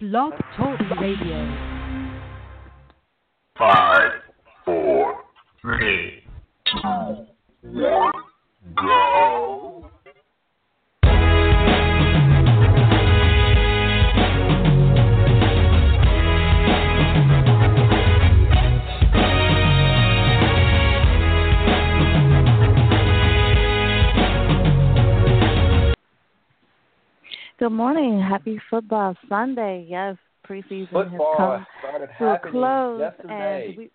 Blog Talk Radio. Five, four, three, two, one, go. Good morning. Happy Football Sunday. Yes, preseason Football has come to a close, yesterday. and we,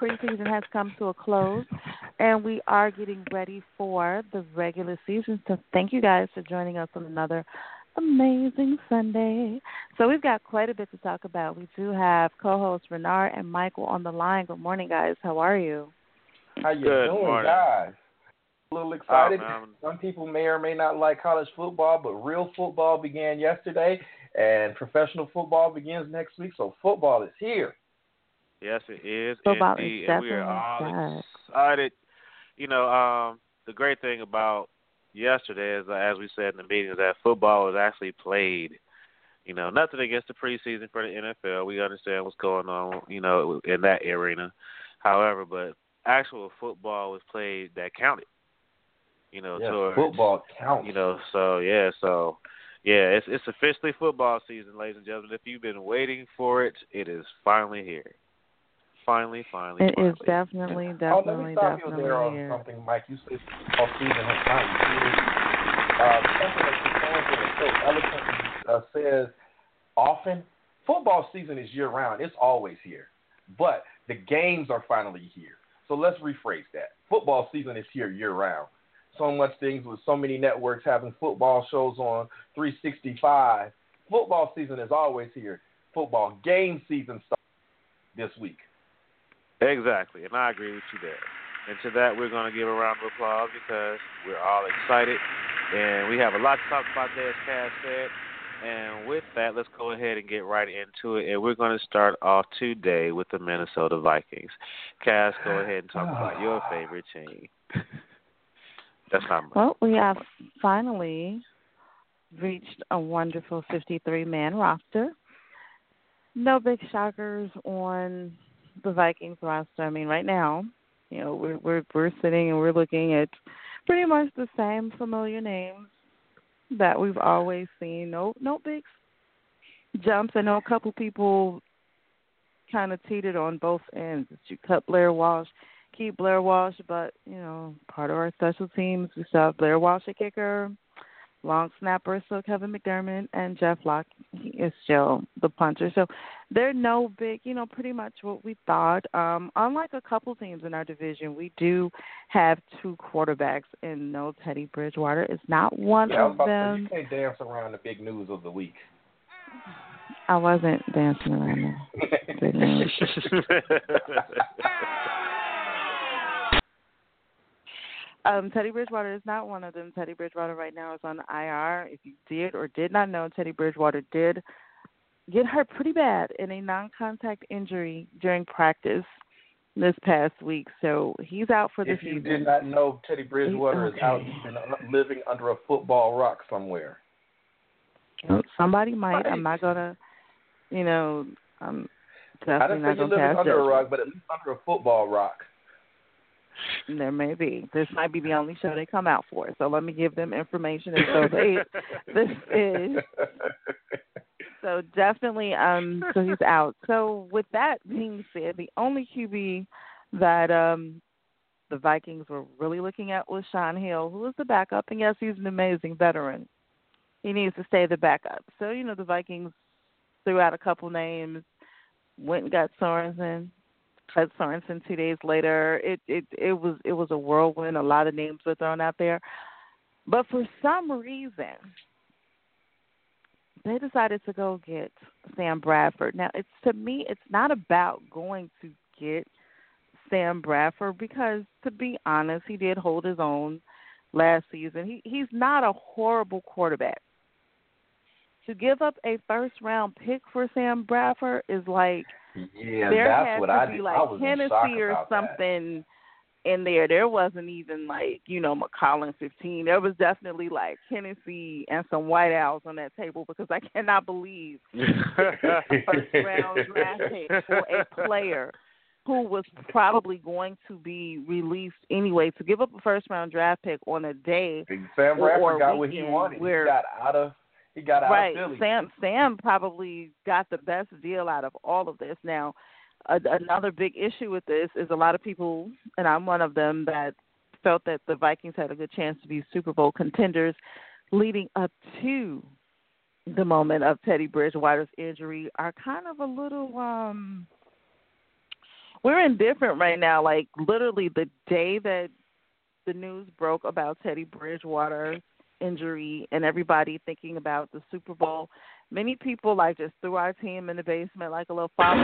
preseason has come to a close, and we are getting ready for the regular season. So, thank you guys for joining us on another amazing Sunday. So, we've got quite a bit to talk about. We do have co-hosts Renard and Michael on the line. Good morning, guys. How are you? How are you Good doing, morning. guys? A little excited. Oh. Some people may or may not like college football, but real football began yesterday, and professional football begins next week. So football is here. Yes, it is Football is indeed, and we are all excited. You know, um, the great thing about yesterday is, uh, as we said in the meeting, is that football was actually played. You know, nothing against the preseason for the NFL. We understand what's going on, you know, in that arena. However, but actual football was played that counted. You know, Yes, towards football counts. You know, so yeah, so yeah, it's it's officially football season, ladies and gentlemen. If you've been waiting for it, it is finally here. Finally, finally, It finally. is definitely, definitely, oh, let definitely, me stop you there on here. something, Mike. You said football season has come. Uh, something that you pointed and so eloquently uh, says often, football season is year round. It's always here, but the games are finally here. So let's rephrase that. Football season is here year round. So much things with so many networks having football shows on 365. Football season is always here. Football game season starts this week. Exactly, and I agree with you there. And to that, we're going to give a round of applause because we're all excited, and we have a lot to talk about there, as Cass said. And with that, let's go ahead and get right into it. And we're going to start off today with the Minnesota Vikings. Cass, go ahead and talk about your favorite team. That's. Well, we have finally reached a wonderful 53 man roster. No big shockers on the Vikings roster. I mean, right now, you know, we're we're we're sitting and we're looking at pretty much the same familiar names that we've always seen. No no big jumps. I know a couple people kind of teetered on both ends. You cut Blair Walsh, keep Blair Walsh, but you know, part of our special teams, we still have Blair Walsh a kicker, long snapper, so Kevin McDermott and Jeff Locke he is still the puncher. So they're no big, you know, pretty much what we thought. Um, unlike a couple teams in our division, we do have two quarterbacks, and no Teddy Bridgewater is not one Yeah, of about to say, them. you can't dance around the big news of the week. I wasn't dancing around there. Um, Teddy Bridgewater is not one of them. Teddy Bridgewater right now is on IR. If you did or did not know, Teddy Bridgewater did get hurt pretty bad in a non-contact injury during practice this past week. So he's out for the season. if you did not know, Teddy Bridgewater is out uh, living under a football rock somewhere. Somebody might. Right. I'm not gonna, you know, I'm I definitely didn't not gonna living cast under a rock, but at least under a football rock. There may be. This might be the only show they come out for. So let me give them information and so they this is so definitely um so he's out. So with that being said, the only QB that um the Vikings were really looking at was Shaun Hill, who is the backup, and yes, he's an amazing veteran. He needs to stay the backup. So, you know, the Vikings threw out a couple names, went and got Sorensen, cut Sorensen two days later. It it it was it was a whirlwind. A lot of names were thrown out there. But for some reason they decided to go get Sam Bradford. Now it's to me it's not about going to get Sam Bradford because to be honest, he did hold his own last season. He he's not a horrible quarterback. To give up a first round pick for Sam Bradford is like Yeah, there that's what to I be did. like I was Hennessy or about that. something in there. There wasn't even like, you know, Macallan 15. There was definitely like Hennessy and some White Owls on that table because I cannot believe first round draft pick for a player who was probably going to be released anyway to give up a first round draft pick on a day Sam or- Bradford got what he wanted. where- he got out of he got out right. of Philly. Sam Sam probably got the best deal out of all of this. Now, a, another big issue with this is a lot of people, and I'm one of them, that felt that the Vikings had a good chance to be Super Bowl contenders leading up to the moment of Teddy Bridgewater's injury are kind of a little um we're indifferent right now. Like literally the day that the news broke about Teddy Bridgewater's injury and everybody thinking about the Super Bowl, many people like just threw our team in the basement like a little father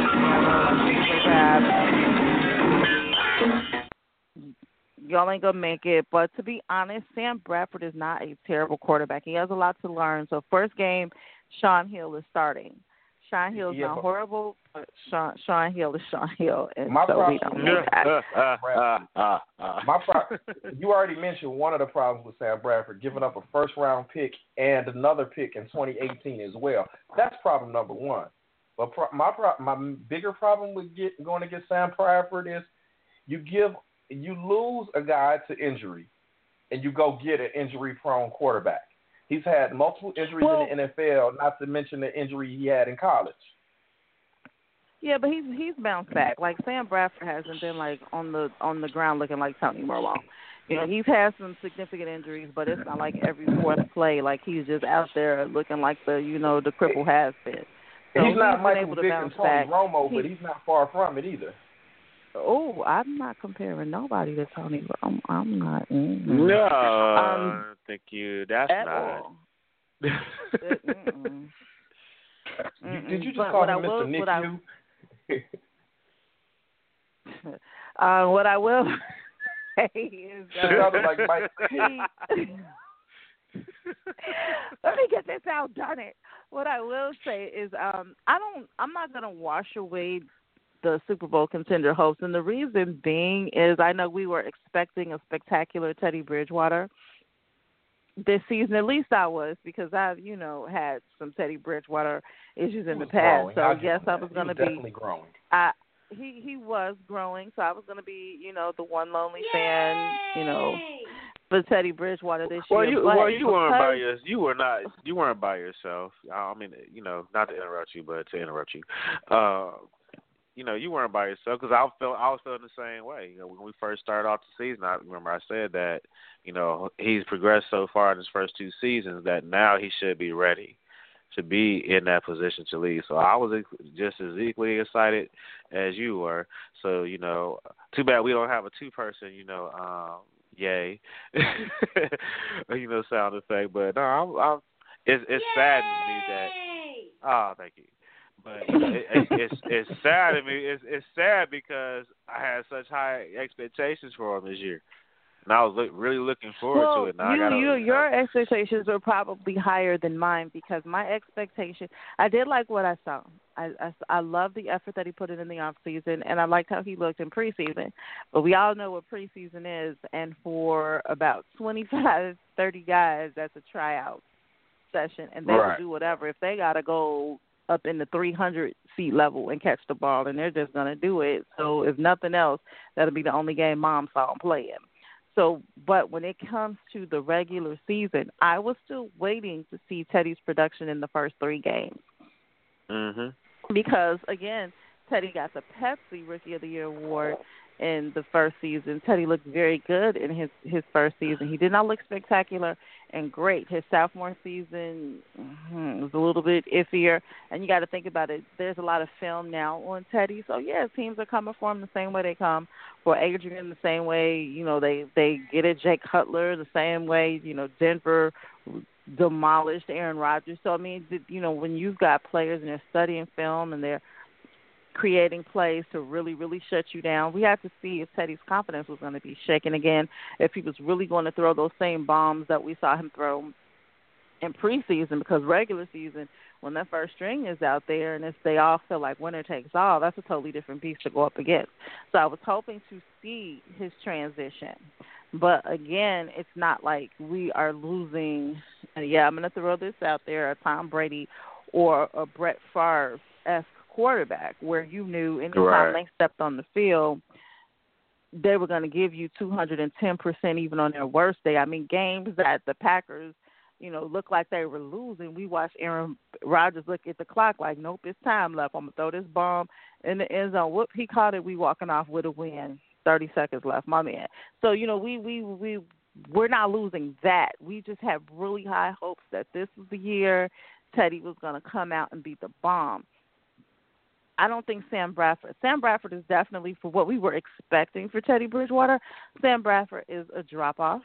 Y'all ain't gonna make it. But to be honest, Sam Bradford is not a terrible quarterback. He has a lot to learn. So first game, Shaun Hill is starting. Shaun Hill is Yeah, not but- horrible, but Shaun Shaun Hill is Shaun Hill, and My so we don't know that. Uh, uh, uh, my pro- you already mentioned one of the problems with Sam Bradford giving up a first round pick and another pick in 2018 as well. That's problem number one. But pro- my pro- my bigger problem with get, going to get Sam Bradford is you give you lose a guy to injury, and you go get an injury prone quarterback. He's had multiple injuries Well- in the NFL, not to mention the injury he had in college. Yeah, but he's he's bounced back. Like Sam Bradford hasn't been like on the on the ground looking like Tony Romo. You know, he's had some significant injuries, but it's not like every fourth play like he's just out there looking like the you know the cripple has been. So he's not been Michael able to Vick bounce and Tony back. Romo, but he's not far from it either. Oh, I'm not comparing nobody to Tony Romo. I'm not. mm No, Um, thank you. That's At not. all. It- mm-mm. You- Did you just But call what him I will- Mr. what I- Nick Uh, what I will say is uh, sounded like Mike. he- Let me get this out, darn it. What I will say is um I don't I'm not gonna wash away the Super Bowl contender hopes and the reason being is I know we were expecting a spectacular Teddy Bridgewater this season, at least I was, because I've, you know, had some Teddy Bridgewater issues in the past. growing. So I'll give yes, I was gonna be definitely growing. I he he was growing, so I was gonna be, you know, the one lonely fan, you know, for Teddy Bridgewater this Well, year. you but well you weren't by because- your, you were not you weren't by yourself. I mean, you know, not to interrupt you, but to interrupt you. Uh, you know, you weren't by yourself because I felt I was feeling the same way. You know, when we first started off the season, I remember I said that you know he's progressed so far in his first two seasons that now he should be ready to be in that position to lead. So I was just as equally excited as you were. So you know, too bad we don't have a two person. You know, um, yay, you know, sound effect. But no, I'm, I'm it's it's sad to me that. Oh, thank you. But it, it, it's it's sad to me. It's it's sad because I had such high expectations for him this year, and I was look, really looking forward well, to it. Now you, I gotta, you, your expectations were probably higher than mine because my expectation, I did like what I saw. I, I, I love the effort that he put in in the off season, and I liked how he looked in preseason. But we all know what preseason is, and for about twenty five, thirty guys, that's a tryout session, and they Right. will do whatever. If they gotta go up in the 300 feet level and catch the ball, and they're just gonna do it. So if nothing else, that'll be the only game mom saw him playing. So, but when it comes to the regular season, I was still waiting to see Teddy's production in the first three games Mhm. because again, Teddy got the Pepsi Rookie of the Year award in the first season. Teddy looked very good in his his first season. He did not look spectacular and great. His sophomore season mhm, was a little bit iffier, and you got to think about it. There's a lot of film now on Teddy, so yeah, teams are coming for him the same way they come for Adrian, the same way you know they they get at Jay Cutler, the same way you know Denver demolished Aaron Rodgers. So I mean, you know, when you've got players and they're studying film and they're creating plays to really, really shut you down, we had to see if Teddy's confidence was going to be shaken again, if he was really going to throw those same bombs that we saw him throw in preseason because regular season when that first string is out there and if they all feel like winner takes all, that's a totally different beast to go up against. So I was hoping to see his transition. But again, it's not like we are losing and yeah, I'm gonna throw this out there, a Tom Brady or a Brett Favre esque quarterback where you knew anytime Right. they stepped on the field they were going to give you 210% even on their worst day. I mean, games that the Packers, you know, looked like they were losing. We watched Aaron Rodgers look at the clock like, nope, it's time left. I'm going to throw this bomb in the end zone. Whoop, he caught it. We walking off with a win. 30 seconds left, my man. So, you know, we, we, we, we're not losing that. We just have really high hopes that this was the year Teddy was going to come out and beat the bomb. I don't think Sam Bradford. Sam Bradford is definitely for what we were expecting for Teddy Bridgewater. Sam Bradford is a drop off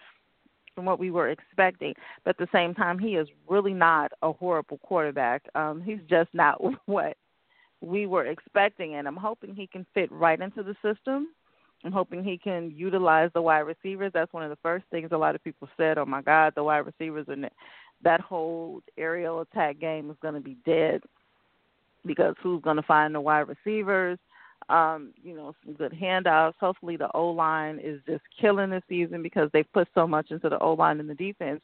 from what we were expecting, but at the same time, he is really not a horrible quarterback. Um, he's just not what we were expecting, and I'm hoping he can fit right into the system. I'm hoping he can utilize the wide receivers. That's one of the first things a lot of people said. Oh my God, the wide receivers and that whole aerial attack game is going to be dead because who's going to find the wide receivers? Um, you know, some good handoffs. Hopefully, the O line is just killing this season because they've put so much into the O line and the defense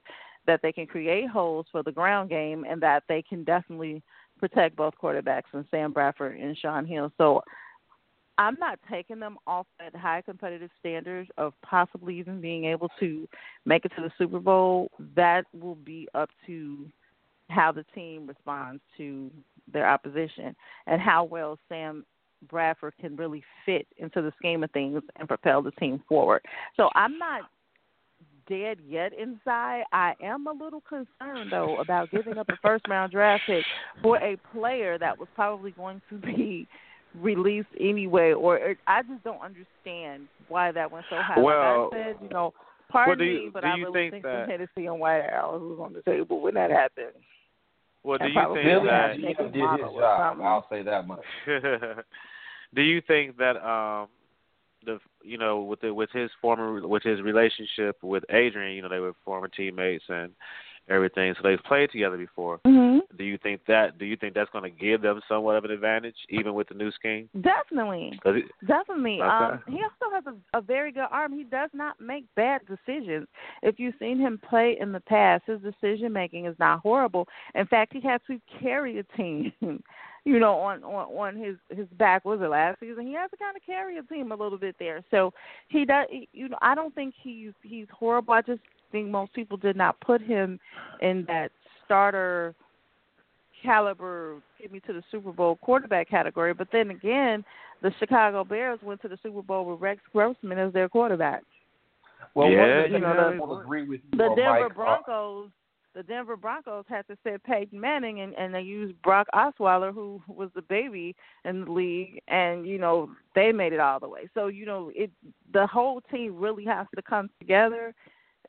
that they can create holes for the ground game and that they can definitely protect both quarterbacks and Sam Bradford and Shaun Hill. So I'm not taking them off that high competitive standard of possibly even being able to make it to the Super Bowl. That will be up to how the team responds to their opposition and how well Sam Bradford can really fit into the scheme of things and propel the team forward. So I'm not dead yet inside. I am a little concerned though about giving up a first round draft pick for a player that was probably going to be released anyway or I just don't understand why that went so high. Well- like I said, you know, pardon well, you- me, but I really think think, that- some Hennessy and White Owls was on the table when that happened. Well, do you think Billy that? Billy- did his job. something. I'll say that much. do you think that um the you know with the with his former with his relationship with Adrian, you know they were former teammates and everything, so they've played together before. Mhm. Do you think that? Do you think that's going to give them somewhat of an advantage, even with the new scheme? Definitely. it, Definitely. Okay. Um, he also has a, a very good arm. He does not make bad decisions. If you've seen him play in the past, his decision making is not horrible. In fact, he had to carry a team. You know, on on on his his back was it last season? He has to kind of carry a team a little bit there. So he does. You know, I don't think he's he's horrible. I just think most people did not put him in that starter caliber get me to the Super Bowl quarterback category. But then again, the Chicago Bears went to the Super Bowl with Rex Grossman as their quarterback. Well, Yeah, one you know, I the- will agree with you The Denver Mike, uh, Broncos the Denver Broncos had to set Peyton Manning and, and they used Brock Osweiler who was the baby in the league and, you know, they made it all the way. So, you know, it the whole team really has to come together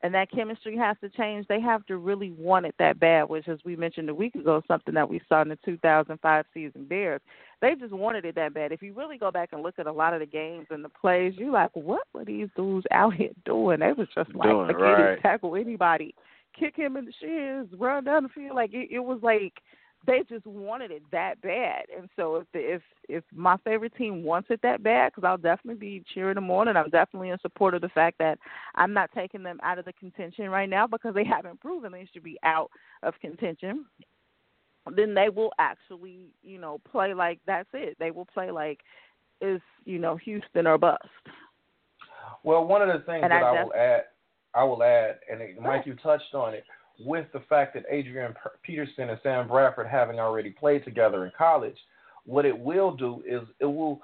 and that chemistry has to change. They have to really want it that bad, which, as we mentioned a week ago, something that we saw in the 2005 season Bears. They just wanted it that bad. If you really go back and look at a lot of the games and the plays, you're like, what were these dudes out here doing? They was just like, Doing, right. tackle anybody, kick him in the shins, run down the field. Like it, it was like they just wanted it that bad. And so if the, if if my favorite team wants it that bad, because I'll definitely be cheering them on, and I'm definitely in support of the fact that I'm not taking them out of the contention right now because they haven't proven they should be out of contention. Then they will actually, you know, play like that's it. They will play like is you know Houston or bust. Well, one of the things And that I I, will add, I will add, and it, Mike, you touched on it, with the fact that Adrian Peterson and Sam Bradford having already played together in college, what it will do is it will.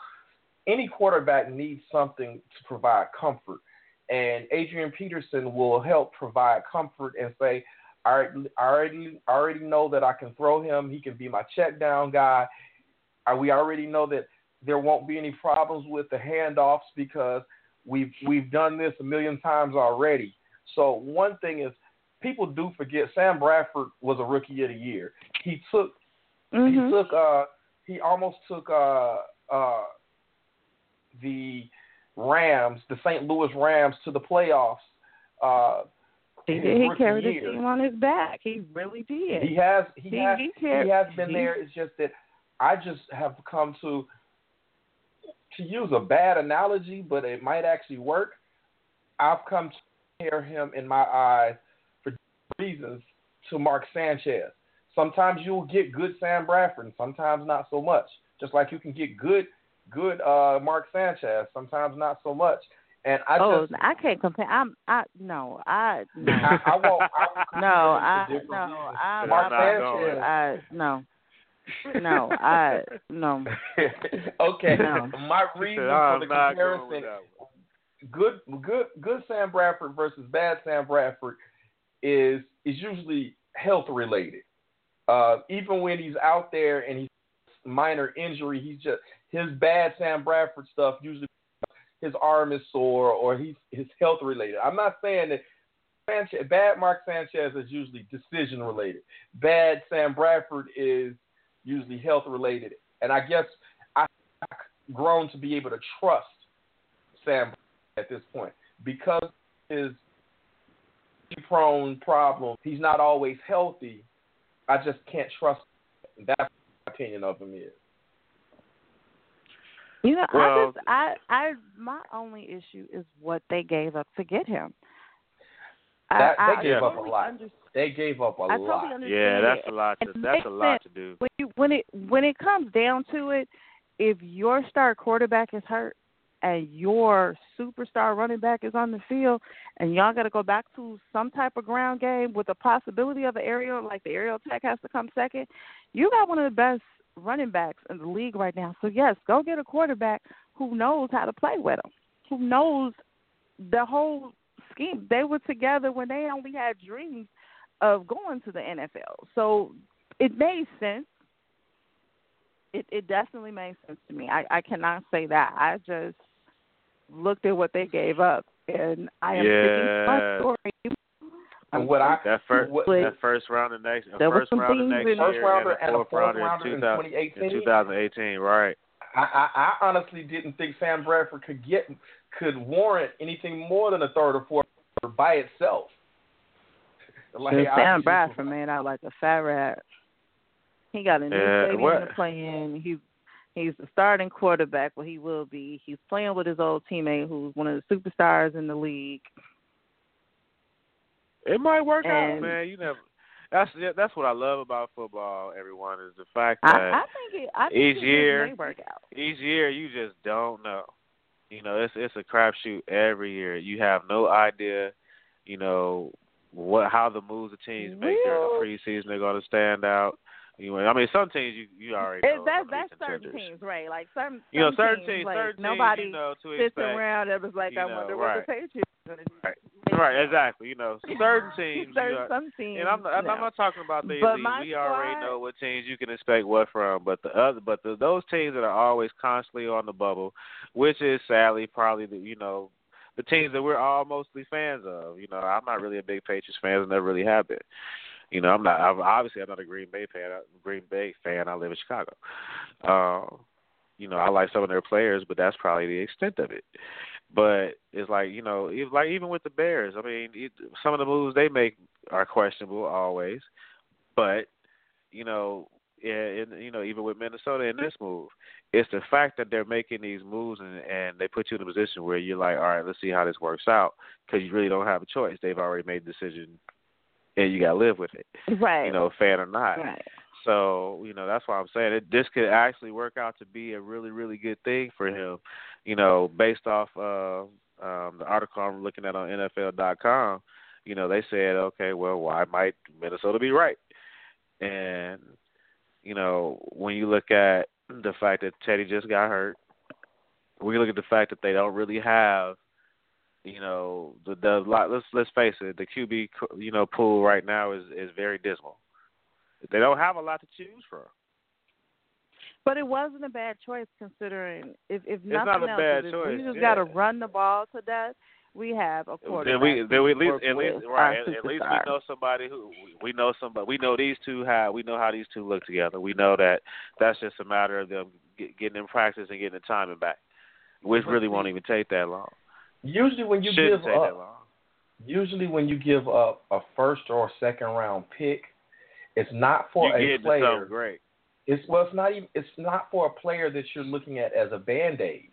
Any quarterback needs something to provide comfort, and Adrian Peterson will help provide comfort and say, "I already, already know that I can throw him. He can be my check down guy. Uh, We already know that there won't be any problems with the handoffs because We've we've done this a million times already. So one thing is people do forget Sam Bradford was a rookie of the year. He took Mm-hmm. he took uh he almost took uh uh the Rams, the St. Louis Rams to the playoffs uh He did. He carried the team on his back. He really did. He has he, He- has he he, has been he- there. It's just that I just have come to to use a bad analogy, but it might actually work. I've come to compare him in my eyes reasons to Mark Sanchez. Sometimes you'll get good Sam Bradford, and sometimes not so much. Just like you can get good good uh Mark Sanchez, sometimes not so much. And I oh, just I can't compare. I'm. I no. I no. I, I won't. I won't no. I compare him to no. I, Mark I, Sanchez. I no. No. I no. okay. No. My She reason for the not going with comparison good good good Sam Bradford versus bad Sam Bradford is is usually health related. Uh, even when he's out there and he's minor injury, he's just his bad Sam Bradford stuff usually his arm is sore or he's his health related. I'm not saying that Sanchez, bad Mark Sanchez is usually decision related. Bad Sam Bradford is usually health related. And I guess I've grown to be able to trust Sam at this point because his prone problem. He's not always healthy. I just can't trust. Him. That's my opinion of him is. You know, I just I I my only issue is what they gave up to get him. That- I, they I gave up a lot. Understand. They gave up a I lot. totally understand. Yeah, that's a lot. To, that's a lot to do. when you when it when it comes down to it, if your star quarterback is hurt and your superstar running back is on the field, and y'all got to go back to some type of ground game with the possibility of an aerial, like the aerial attack has to come second, you got one of the best running backs in the league right now. So yes, go get a quarterback who knows how to play with him, who knows the whole scheme. They were together when they only had dreams of going to the NFL. So it made sense. It it definitely made sense to me. I, I cannot say that. I just looked at what they gave up and I am sticking to my Yeah. story. And what I That first, what, that first round of next, There was first round of next in- year, First rounder and and a a fourth fourth rounder rounder in, in 2000, 2018. in 2018, right? I, I, I honestly didn't think Sam Bradford could get could warrant anything more than a third or fourth by itself. Like, Dude, Sam Bradford, man, I like a fat rat. He got a new Yeah, stadium what- to play in. He's he's the starting quarterback. Well, he will be. He's playing with his old teammate, who's one of the superstars in the league. It might work out, man. You never. That's that's what I love about football. Everyone is the fact I, that I think it. I think each it year- may work out. each year you just don't know. You know, it's it's a crapshoot every year. You have no idea, you know, what how the moves the teams make during the preseason they're going to stand out. Know, I mean, some teams you you already know. It, that's that's certain teams, right? Like certain, You know, certain teams, like, certain nobody teams, you know, to sits expect. around and was like, you I know, wonder right. what the Patriots are going to do. Right. Right, exactly. You know, certain teams. you know, some teams. and I'm not, I'm no. not talking about the elite. We already know what teams you can expect what from. But the other, but the, those teams that are always constantly on the bubble, which is sadly probably the you know the teams that we're all mostly fans of. You know, I'm not really a big Patriots fan, and never really have been. You know, I'm not. I'm, obviously, I'm not a Green Bay fan. Green Bay fan. I live in Chicago. Um, you know, I like some of their players, but that's probably the extent of it. But it's like you know, even, like even with the Bears, I mean, it, some of the moves they make are questionable always. But you know, and, and you know, even with Minnesota in this move, it's the fact that they're making these moves and, and they put you in a position where you're like, all right, let's see how this works out, because you really don't have a choice. They've already made the decision, and you got to live with it, right. you know, fan or not. right. So you know that's why I'm saying it. This could actually work out to be a really, really good thing for him. You know, based off uh, um, the article I'm looking at on NFL.com. You know, they said, okay, well, why might Minnesota be right? And you know, when you look at the fact that Teddy just got hurt, when you look at the fact that they don't really have, you know, the the lot. Let's let's face it, the QB you know pool right now is is very dismal. They don't have a lot to choose from. But it wasn't a bad choice considering if if not nothing a else, bad if choice, we just yeah. got to run the ball to death. We have a quarterback. Then we then we at least at least right at, at least we know somebody who we know somebody we know these two have we know how these two look together. We know that that's just a matter of them getting in practice and getting the timing back, which really won't even take that long. Usually when you Shouldn't give up, usually when you give up a first or second round pick, it's not for you a get player. something great. It's well, it's not even. It's not for a player that you're looking at as a band aid.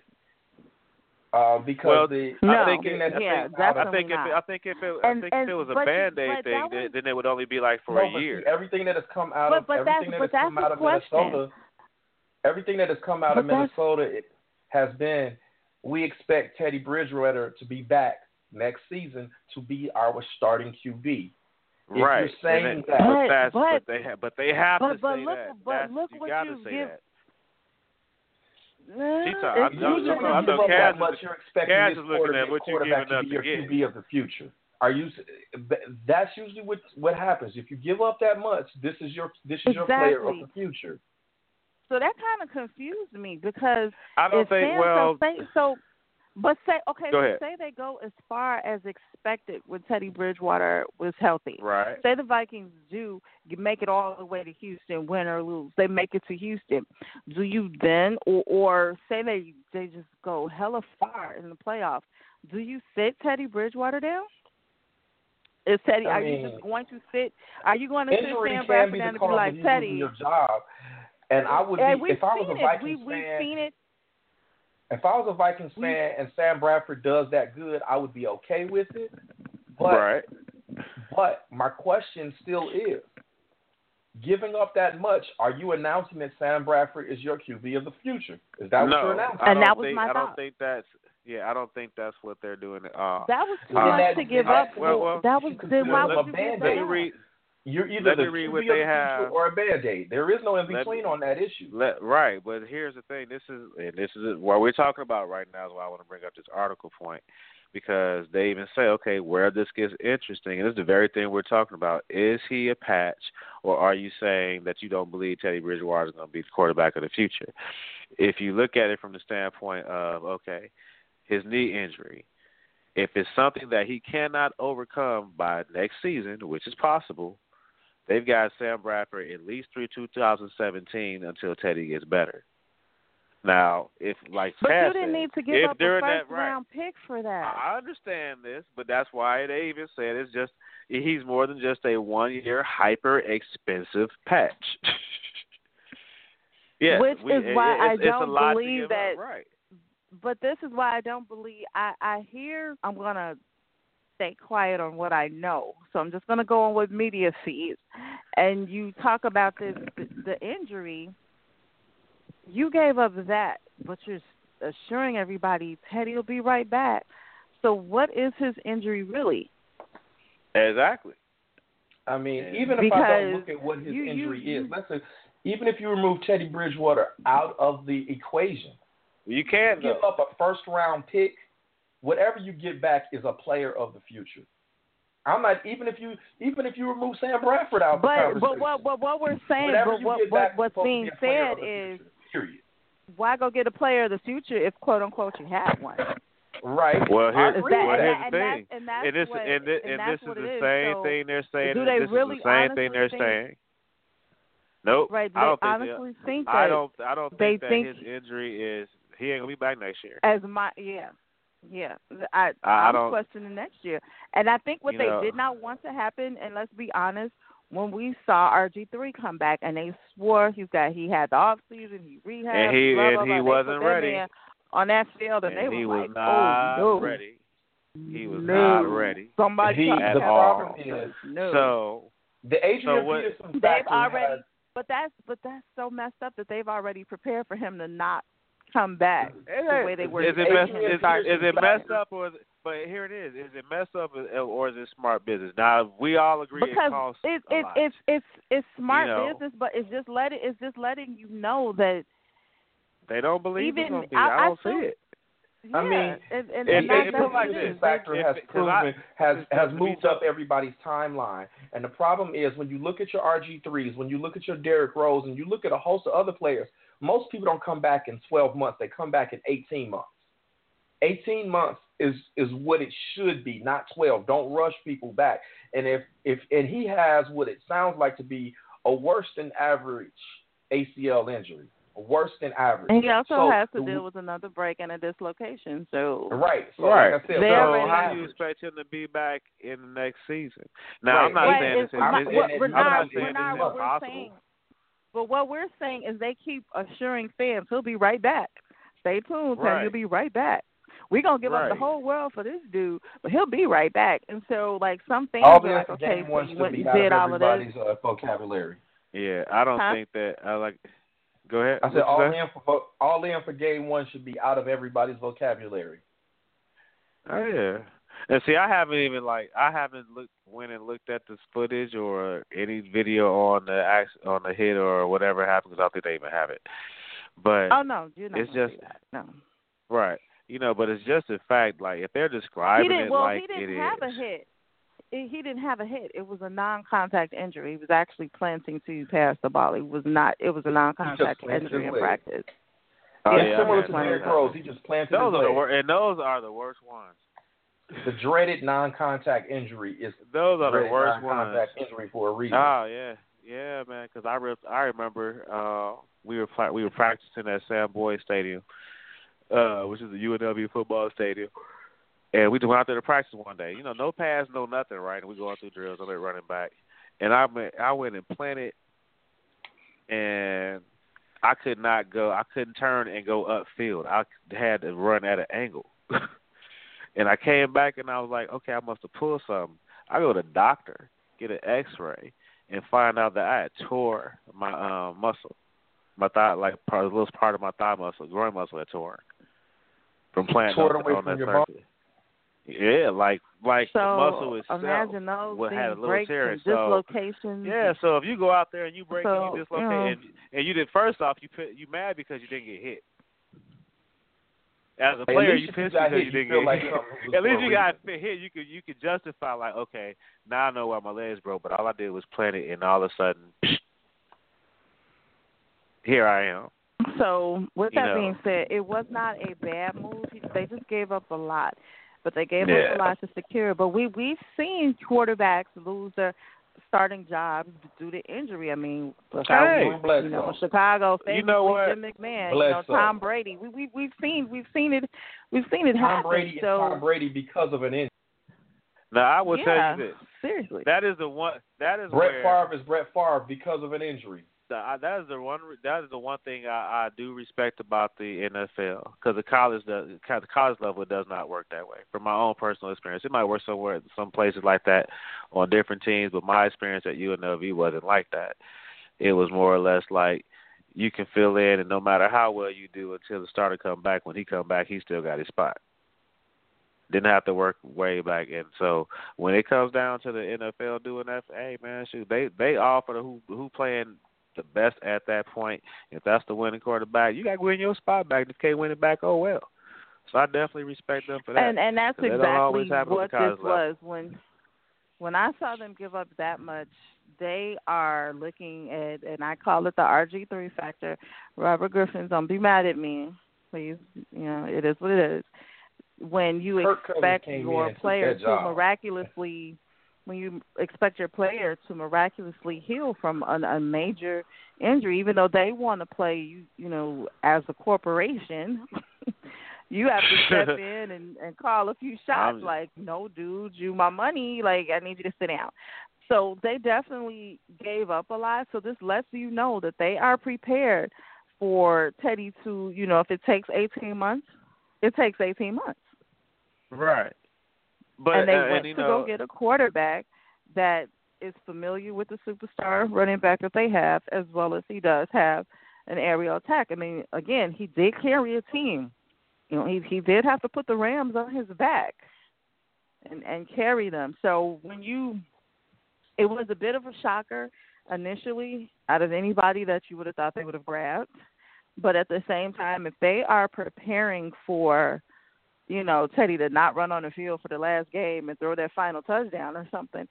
Uh, because Well, the No. I think that Yeah, thing out I think if it, I think if it, And- I think and- if it was a band aid thing, then, was- then it would only be like for no, a year. See, everything that has come out But- of but everything that's- that has come out the of question. Minnesota, everything that has come out of But that's- Minnesota it has been we expect Teddy Bridgewater to be back next season to be our starting QB. If right. you're saying and that- but, But- but- but they have, but they have but- to but say look- that. but That's, look you what got to you say give- that. Nah, She talk- I'm- I'm- usually- I'm- I'm- give up Kaz that is- much, you're expecting Kaz is looking quarterback, at what you're quarterback giving to up be to your get. QB of the future. Are you? That's usually what what happens. If you give up that much, this is your this is your player of the future. So that kind of confused me because I don't if think. Well, so, say, so, but say okay, Go so ahead. say they go as far as expected when Teddy Bridgewater was healthy. right. Say the Vikings do make it all the way to Houston, win or lose, they make it to Houston. Do you then, or, or say they they just go hella far in the playoffs? Do you sit Teddy Bridgewater down? Is Teddy? I are you just going to sit? Are you going to sit Injury Sam can Bradford down and be like Teddy? your job. And I would And be we've if I was seen a it. Vikings We, we've fan. seen it. If I was a Vikings We- fan and Sam Bradford does that good, I would be okay with it. But right. but my question still is, giving up that much, are you announcing that Sam Bradford is your QB of the future? Is that what no, you're announcing? And that was think, my I don't think that's. Yeah, I don't think that's what they're doing. Uh, That was too Uh, much that- to give that- up. well, well, that was then why would a you give Band-Aid. let me read. You're either Let the read what they the have. or a band aid. There is no in between on that issue. Let, right, but here's the thing. This is and this is what we're talking about right now. Is why I want to bring up this article point because they even say, okay, where this gets interesting, and this is the very thing we're talking about. Is he a patch, or are you saying that you don't believe Teddy Bridgewater is going to be the quarterback of the future? If you look at it from the standpoint of, okay, his knee injury, if it's something that he cannot overcome by next season, which is possible, they've got Sam Bradford at least through 2017 until Teddy gets better. Now, if like But Taz you didn't said, need to give if up a first that, right, round pick for that. I understand this, but that's why they even said it's just he's more than just a one year hyper expensive patch. yes, Which we, is why it, I it's, a don't believe up, that- right. But this is why I don't believe. I I hear. I'm gonna stay quiet on what I know. So I'm just gonna go on what media sees. And you talk about this the, the injury. You gave up that, but you're assuring everybody Teddy will be right back. So what is his injury really? Exactly. I mean, Yeah. even if I don't look at what his you- you- injury is, you- let's say, even if you remove Teddy Bridgewater out of the equation, You can't give though. up a first round pick, whatever you get back is a player of the future. I'm not even if you even if you remove Sam Bradford out the But conversation. but what what what we're saying, whatever but what what what's being be said is future, why go get a player of the future if quote unquote you have one? Right. Well, here's, that- well, here's the thing. and that's and this, what- and, this, and and this is the it is. same So, thing they're saying. do they this really is the same thing they're think- saying. Nope. Right? They I don't think they- think that I don't. I don't they think that think- his injury is. He ain't gonna be back next year. as my yeah. Yeah, I I- I I'm questioning next year, and I think what they know- did not want to happen. And let's be honest, when we saw RG three come back, and they swore he's got he had the off season, he rehabbed, And he- blah, and blah, he blah. They wasn't ready. on that field, and, And they he were was like, oh, not "Oh no, ready. He was no. not ready. Somebody The, cut at all. problem No. So the Adrian So what- Peterson they've already, has but that's but that's so messed up that they've already prepared for him to not come back the way they were. is it Adrian messed? Is, is it messed up or? Is it, but here it is. Is it messed up or or is it smart business? Now we all agree because it costs it, a it, lot. it's it's it's smart You know. business, but it's just letting it's just letting you know that they don't believe it's even- gonna be. I- I, I don't feel- see it. yeah, I mean, and, and, if- and if- if it like this, factor has if- 'cause I- proven has has moved up everybody's timeline. And the problem is when you look at your RG threes, when you look at your Derrick Rose, and you look at a host of other players, most people don't come back in 12 months. They come back in 18 months. 18 months is is what it should be, not 12. Don't rush people back. And if if and he has what it sounds like to be a worse than average ACL injury, a worse than average. And he also So, has to the- deal with another break and a dislocation. So Right. So right. like I said, so how have- do you expect him to be back in the next season? Now Right. I'm not Right, saying it's- it's, I'm it's, not- it's, we're I'm not, not we're saying not it's impossible. saying. But what we're saying is they keep assuring fans he'll be right back. Stay tuned, Tim. Right. He'll be right back. We're gonna give up the whole world for this dude, but he'll be right back. And so, like some fans all are this like, okay, so you went be and out of did all of this. everybody's uh, vocabulary. Yeah, I don't Huh? think that I like. Go ahead. I said all in for all in for game one should be out of everybody's vocabulary. Oh yeah. And see, I haven't even like I haven't looked went and looked at this footage or any video on the act on the hit or whatever happened because I don't think they even have it. But Oh no, you're not. It's just- that. no. right, you know, but it's just a fact. Like if they're describing it Well, like he didn't it have a hit. He he didn't have a hit. It was a non-contact injury. He was actually planting to pass the ball. It was not. It was a non-contact injury in practice. Oh, Yeah, yeah, similar to man. Derrick Rose, he just planted Those his are the leg. wor- and those are the worst ones. The dreaded non-contact injury is Those are the worst ones. non-contact injury for a reason. Oh yeah, yeah, man. Because I re- I remember uh, we were pla- we were practicing at Sam Boyd Stadium, uh, which is the UNLV football stadium, and we went out there to practice one day. You know, no pass, no nothing, right? And we going through drills, I'm running back, and I went I went and planted, and I could not go. I couldn't turn and go upfield. I had to run at an angle. and I came back and I was like, okay, I must have pulled something. I go to the doctor, get an X-ray, and find out that I had tore my um, muscle, my thigh, like part, a little part of my thigh muscle, groin muscle had torn from planting Tore on, away on from that your bone? surface. Yeah, like like So the muscle itself. imagine those what had a things, little breaks tear, and so- dislocations. Yeah, so if you go out there and you break So, and you dislocate, you know. and, and you did first off, you put you mad because you didn't get hit. As a player, you if you pissed got because you you didn't feel get like hit. At least you got reason. hit. You could you could justify like, okay, now I know why my legs broke, but all I did was plant it, and all of a sudden, here I am. So with You that know. being said, it was not a bad move. They just gave up a lot, but they gave Yeah. up a lot to secure. But we we've seen quarterbacks lose their starting jobs due to injury. I mean, Hey. you know, Chicago, You know what? Jim McMahon, you know, Bledsoe. Tom Brady. We we we've seen we've seen it we've seen it Tom happen. Brady is so Tom Brady because of an injury. Now I will yeah, tell you this: seriously. that is the one. That is Brett where Favre is Brett Favre because of an injury. I, that is the one. That is the one thing I, I do respect about the NFL because the college does, the college level does not work that way. From my own personal experience, it might work somewhere, some places like that, on different teams. But my experience at UNLV wasn't like that. It was more or less like you can fill in, and no matter how well you do until the starter come back, when he come back, he still got his spot. Didn't have to work way back, and so when it comes down to the NFL doing that, hey man, shoot, they they offer the who who playing the best at that point. If that's the winning quarterback, you got to win your spot back. If you can't win it back, oh well. So I definitely respect them for that. And and that's 'Cause that exactly always what at the college this level. was when when I saw them give up that much. They are looking at, and I call it the RG three factor. Robert Griffin, don't be mad at me, please. You know it is what it is. When you Kirk expect your and took player that to miraculously, when you expect your player to miraculously heal from an, a major injury, even though they want to play you, you know, as a corporation. you have to step in and, and call a few shots. I'm- like, no, dude, you my money. Like, I need you to sit down. So they definitely gave up a lot. So this lets you know that they are prepared for Teddy to, you know, if it takes 18 months, it takes 18 months. right. But and they uh, went and, to know, go get a quarterback that is familiar with the superstar running back that they have, as well as he does have an aerial attack. I mean, again, he did carry a team. You know, he he did have to put the Rams on his back and and carry them. So when you, it was a bit of a shocker initially out of anybody that you would have thought they would have grabbed. But at the same time, if they are preparing for you know, Teddy to not run on the field for the last game and throw that final touchdown or something.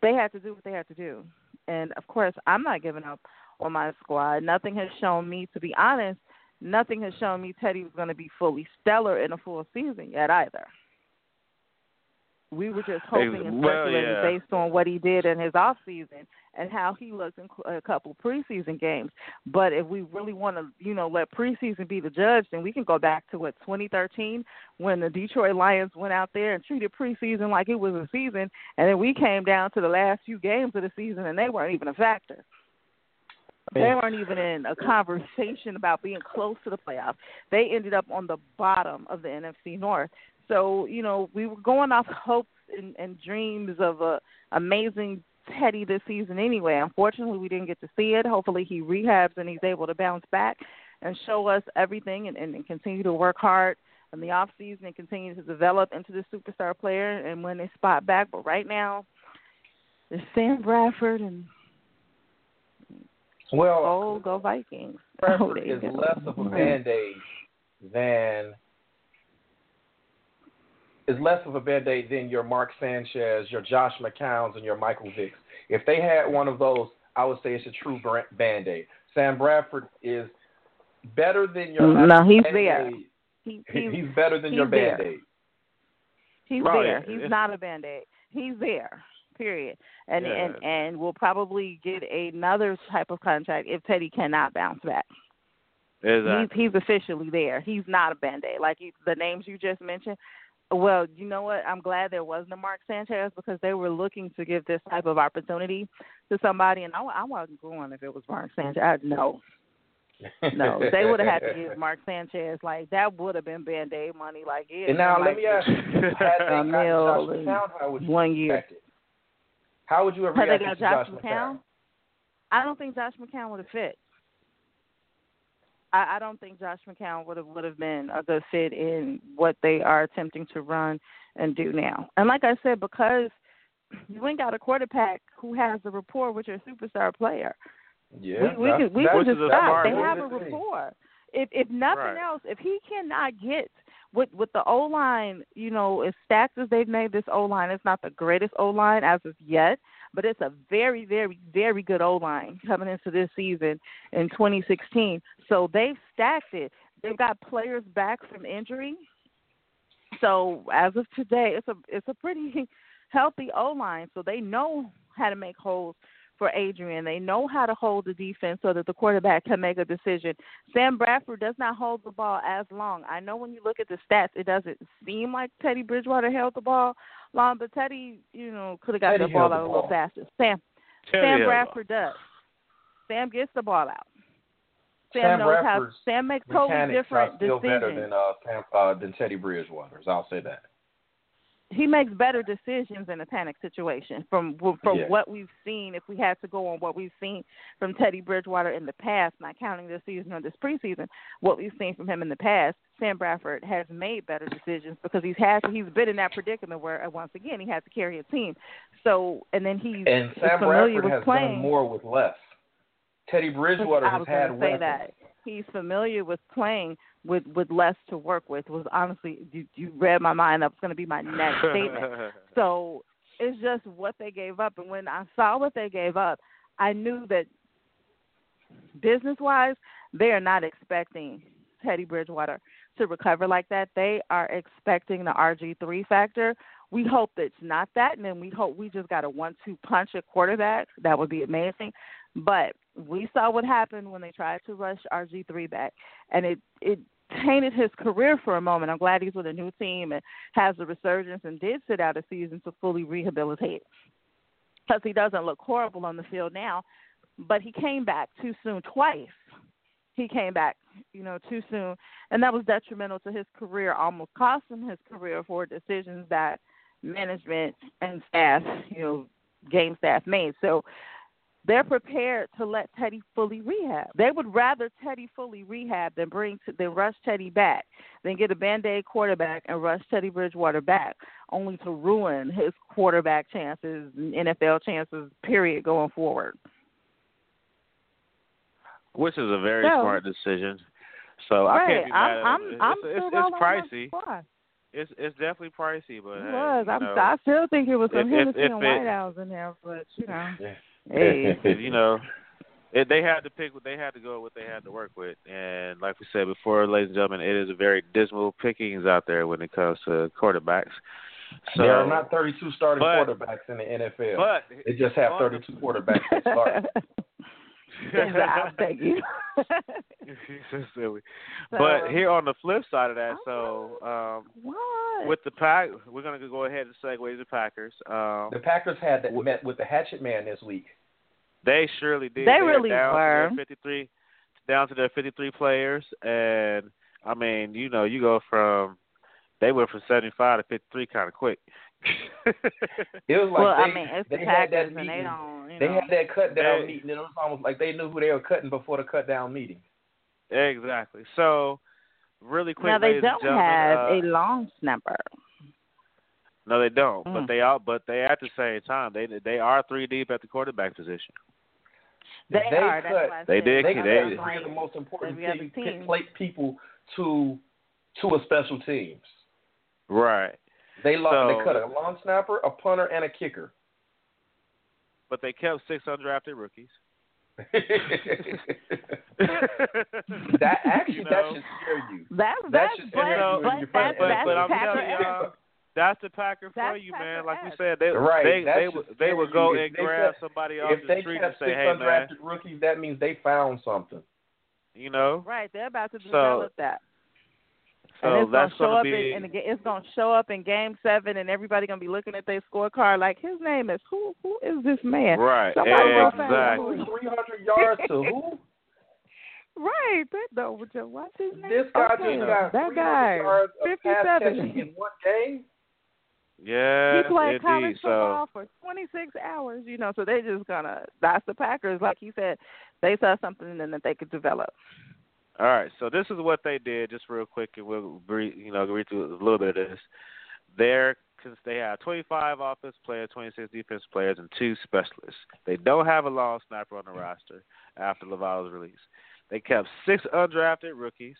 They had to do what they had to do. And of course, I'm not giving up on my squad. Nothing has shown me, to be honest, nothing has shown me Teddy was going to be fully stellar in a full season yet either. We were just hoping and Well, speculating yeah. based on what he did in his off season and how he looked in a couple preseason games. But if we really want to, you know, let preseason be the judge, then we can go back to what 2013 when the Detroit Lions went out there and treated preseason like it was a season, and then we came down to the last few games of the season and they weren't even a factor. They weren't even in a conversation about being close to the playoffs. They ended up on the bottom of the NFC North. So, you know, we were going off hopes and, and dreams of a amazing Teddy this season anyway. Unfortunately, we didn't get to see it. Hopefully, he rehabs and he's able to bounce back and show us everything and, and, and continue to work hard in the off season and continue to develop into the superstar player and when they spot back. But right now, it's Sam Bradford and Well, oh, go Vikings. Oh, Bradford there you is go. less of a mm-hmm. band aid than is less of a band aid than your Mark Sanchez, your Josh McCowns, and your Michael Vicks. If they had one of those, I would say it's a true band aid. Sam Bradford is better than your Mm, No, he's Band-Aid. there. He, he's He's better than he's your there. band aid. He's Right. there. He's It's- not a band aid. He's there. Period. And Yeah. and and we'll probably get another type of contract if Teddy cannot bounce back. Exactly. He's he's officially there. He's not a band aid. Like you, the names you just mentioned. Well, you know what? I'm glad there wasn't a Mark Sanchez because they were looking to give this type of opportunity to somebody, and I, I wasn't going if it was Mark Sanchez. I, no, no, they would have had to give Mark Sanchez like that would have been band aid money. Like yeah, And now like, let me ask you: A mil Josh McCown, how would you one year. it? How would you have Had they reacted got to Josh Josh McCown? I don't think Josh McCown would have fit. I, I don't think Josh McCown would have would have been a good fit in what they are attempting to run and do now. And like I said, because you ain't got a quarterback who has a rapport with your superstar player. Yeah, we we can we can just stop. They have a rapport. If if nothing Right. else, if he cannot get with with the O line, you know, as stacked as they've made this O line, it's not the greatest O line as of yet, but it's a very, very, very good O line coming into this season in 2016. So they've stacked it. They've got players back from injury. So as of today, it's a it's a pretty healthy O line. So they know how to make holes for Adrian. They know how to hold the defense so that the quarterback can make a decision. Sam Bradford does not hold the ball as long. I know when you look at the stats, it doesn't seem like Teddy Bridgewater held the ball long, but Teddy, you know, could have got Teddy the ball held the out a little faster. Sam Tell Sam Bradford does. Sam gets the ball out. Sam, Sam knows Bradford's how. Sam makes totally different are still decisions. better than uh, Sam, uh than Teddy Bridgewater's. I'll say that. He makes better decisions in a panic situation from from Yeah. what we've seen. If we had to go on what we've seen from Teddy Bridgewater in the past, not counting this season or this preseason, what we've seen from him in the past, Sam Bradford has made better decisions because he's had he's been in that predicament where uh, once again he has to carry a team. So and then he's And Sam familiar Bradford with has playing. done more with less. Teddy Bridgewater has had say weapons. that he's familiar with playing with with less to work with. Was honestly, you, you read my mind. That was going to be my next statement. So it's just what they gave up, and when I saw what they gave up, I knew that business wise, they are not expecting Teddy Bridgewater to recover like that. They are expecting the RG three factor. We hope it's not that, and then we hope we just got a one two punch at quarterback. That would be amazing. But we saw what happened when they tried to rush RG three back, and it it tainted his career for a moment. I'm glad he's with a new team and has a resurgence and did sit out a season to fully rehabilitate because he doesn't look horrible on the field now. But he came back too soon twice. He came back, you know, too soon, and that was detrimental to his career. Almost cost him his career for decisions that management and staff, you know, game staff made. So they're prepared to let Teddy fully rehab. They would rather Teddy fully rehab than bring than rush Teddy back, than get a band aid quarterback and rush Teddy Bridgewater back, only to ruin his quarterback chances, and NFL chances, period, going forward. Which is a very So- smart decision. So I can't be mad I'm at I'm it. I'm It's, it's, it's pricey. It's it's definitely pricey, but It was. I'm, know, I still think it was some if- Hennessy if and it- White Owls in there, but you know. Hey, you know, it, they had to pick what they had to go with what they had to work with, and like we said before, ladies and gentlemen, it is a very dismal pickings out there when it comes to quarterbacks. So, there are not 32 starting but- quarterbacks in the NFL. but they just have 32 quarterbacks that start. I'll take you. so silly. So- But here on the flip side of that, so um, what? with the pack, we're gonna go ahead and segue to the Packers. Um, The Packers had that met with the Hatchet Man this week. They surely did. They are really down were. To 53, down to their 53 players, and I mean, you know, you go from they went from 75 to 53 kind of quick. It was like well, they, I mean, it's they the had Packers, that and meeting. they don't. You they know. had that cut down They- meeting, and it was almost like they knew who they were cutting before the cut down meeting. exactly. So, really quick, now they don't gentlemen, have uh, a long snapper. No, they don't. Mm. But they are. But they at the same time, they they are three deep at the quarterback position. They, They are. That's cut- why they said did- They I'm they- three of the most important team, team. people to to a special teams. Right. They lost. So- they cut a long snapper, a punter, and a kicker. But they kept six undrafted rookies. that actually You that should scare you. That's That that's should but, scare you when but you that's find but, but I'm telling y'all, that's the Packer for That's you, man. Like we said, they Right, they that they, would they would go and grab kept- somebody off If the they street and kept say, six "Hey, man, undrafted rookies, that means they found something. you know." Right, they're about to So- develop that. So and it's that's gonna show gonna up be in, in the, it's gonna show up in game seven and everybody gonna be looking at their scorecard like his name is who who is this man? right. Somebody go find Exactly. him. Three hundred yards to who? Right, that no, would you watch his name? This guy okay. just got that guy, yards of pass catching fifty-seven. in one game. Yeah, he played college indeed. So football for 26 hours, you know. So they just gonna. That's the Packers, like he said. They saw something and that they could develop. All right, so this is what they did, just real quick, and we'll you know read through a little bit of this. They're they have 25 offensive players, 26 defensive players, and two specialists. They don't have a long snapper on the roster after Lovato's release. They kept six undrafted rookies,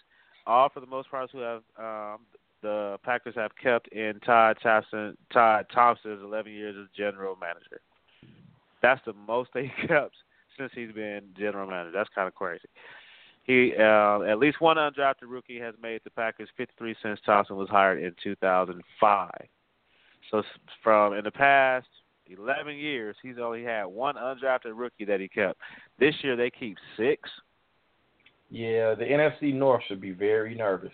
all for the most part who have um, the Packers have kept in Todd Thompson. Todd Thompson's 11 years as general manager. That's the most they kept since he's been general manager. That's kind of crazy. He uh, at least one undrafted rookie has made the Packers 53 since Thompson was hired in 2005. So from in the past 11 years, he's only had one undrafted rookie that he kept. This year they keep six. Yeah, the NFC North should be very nervous.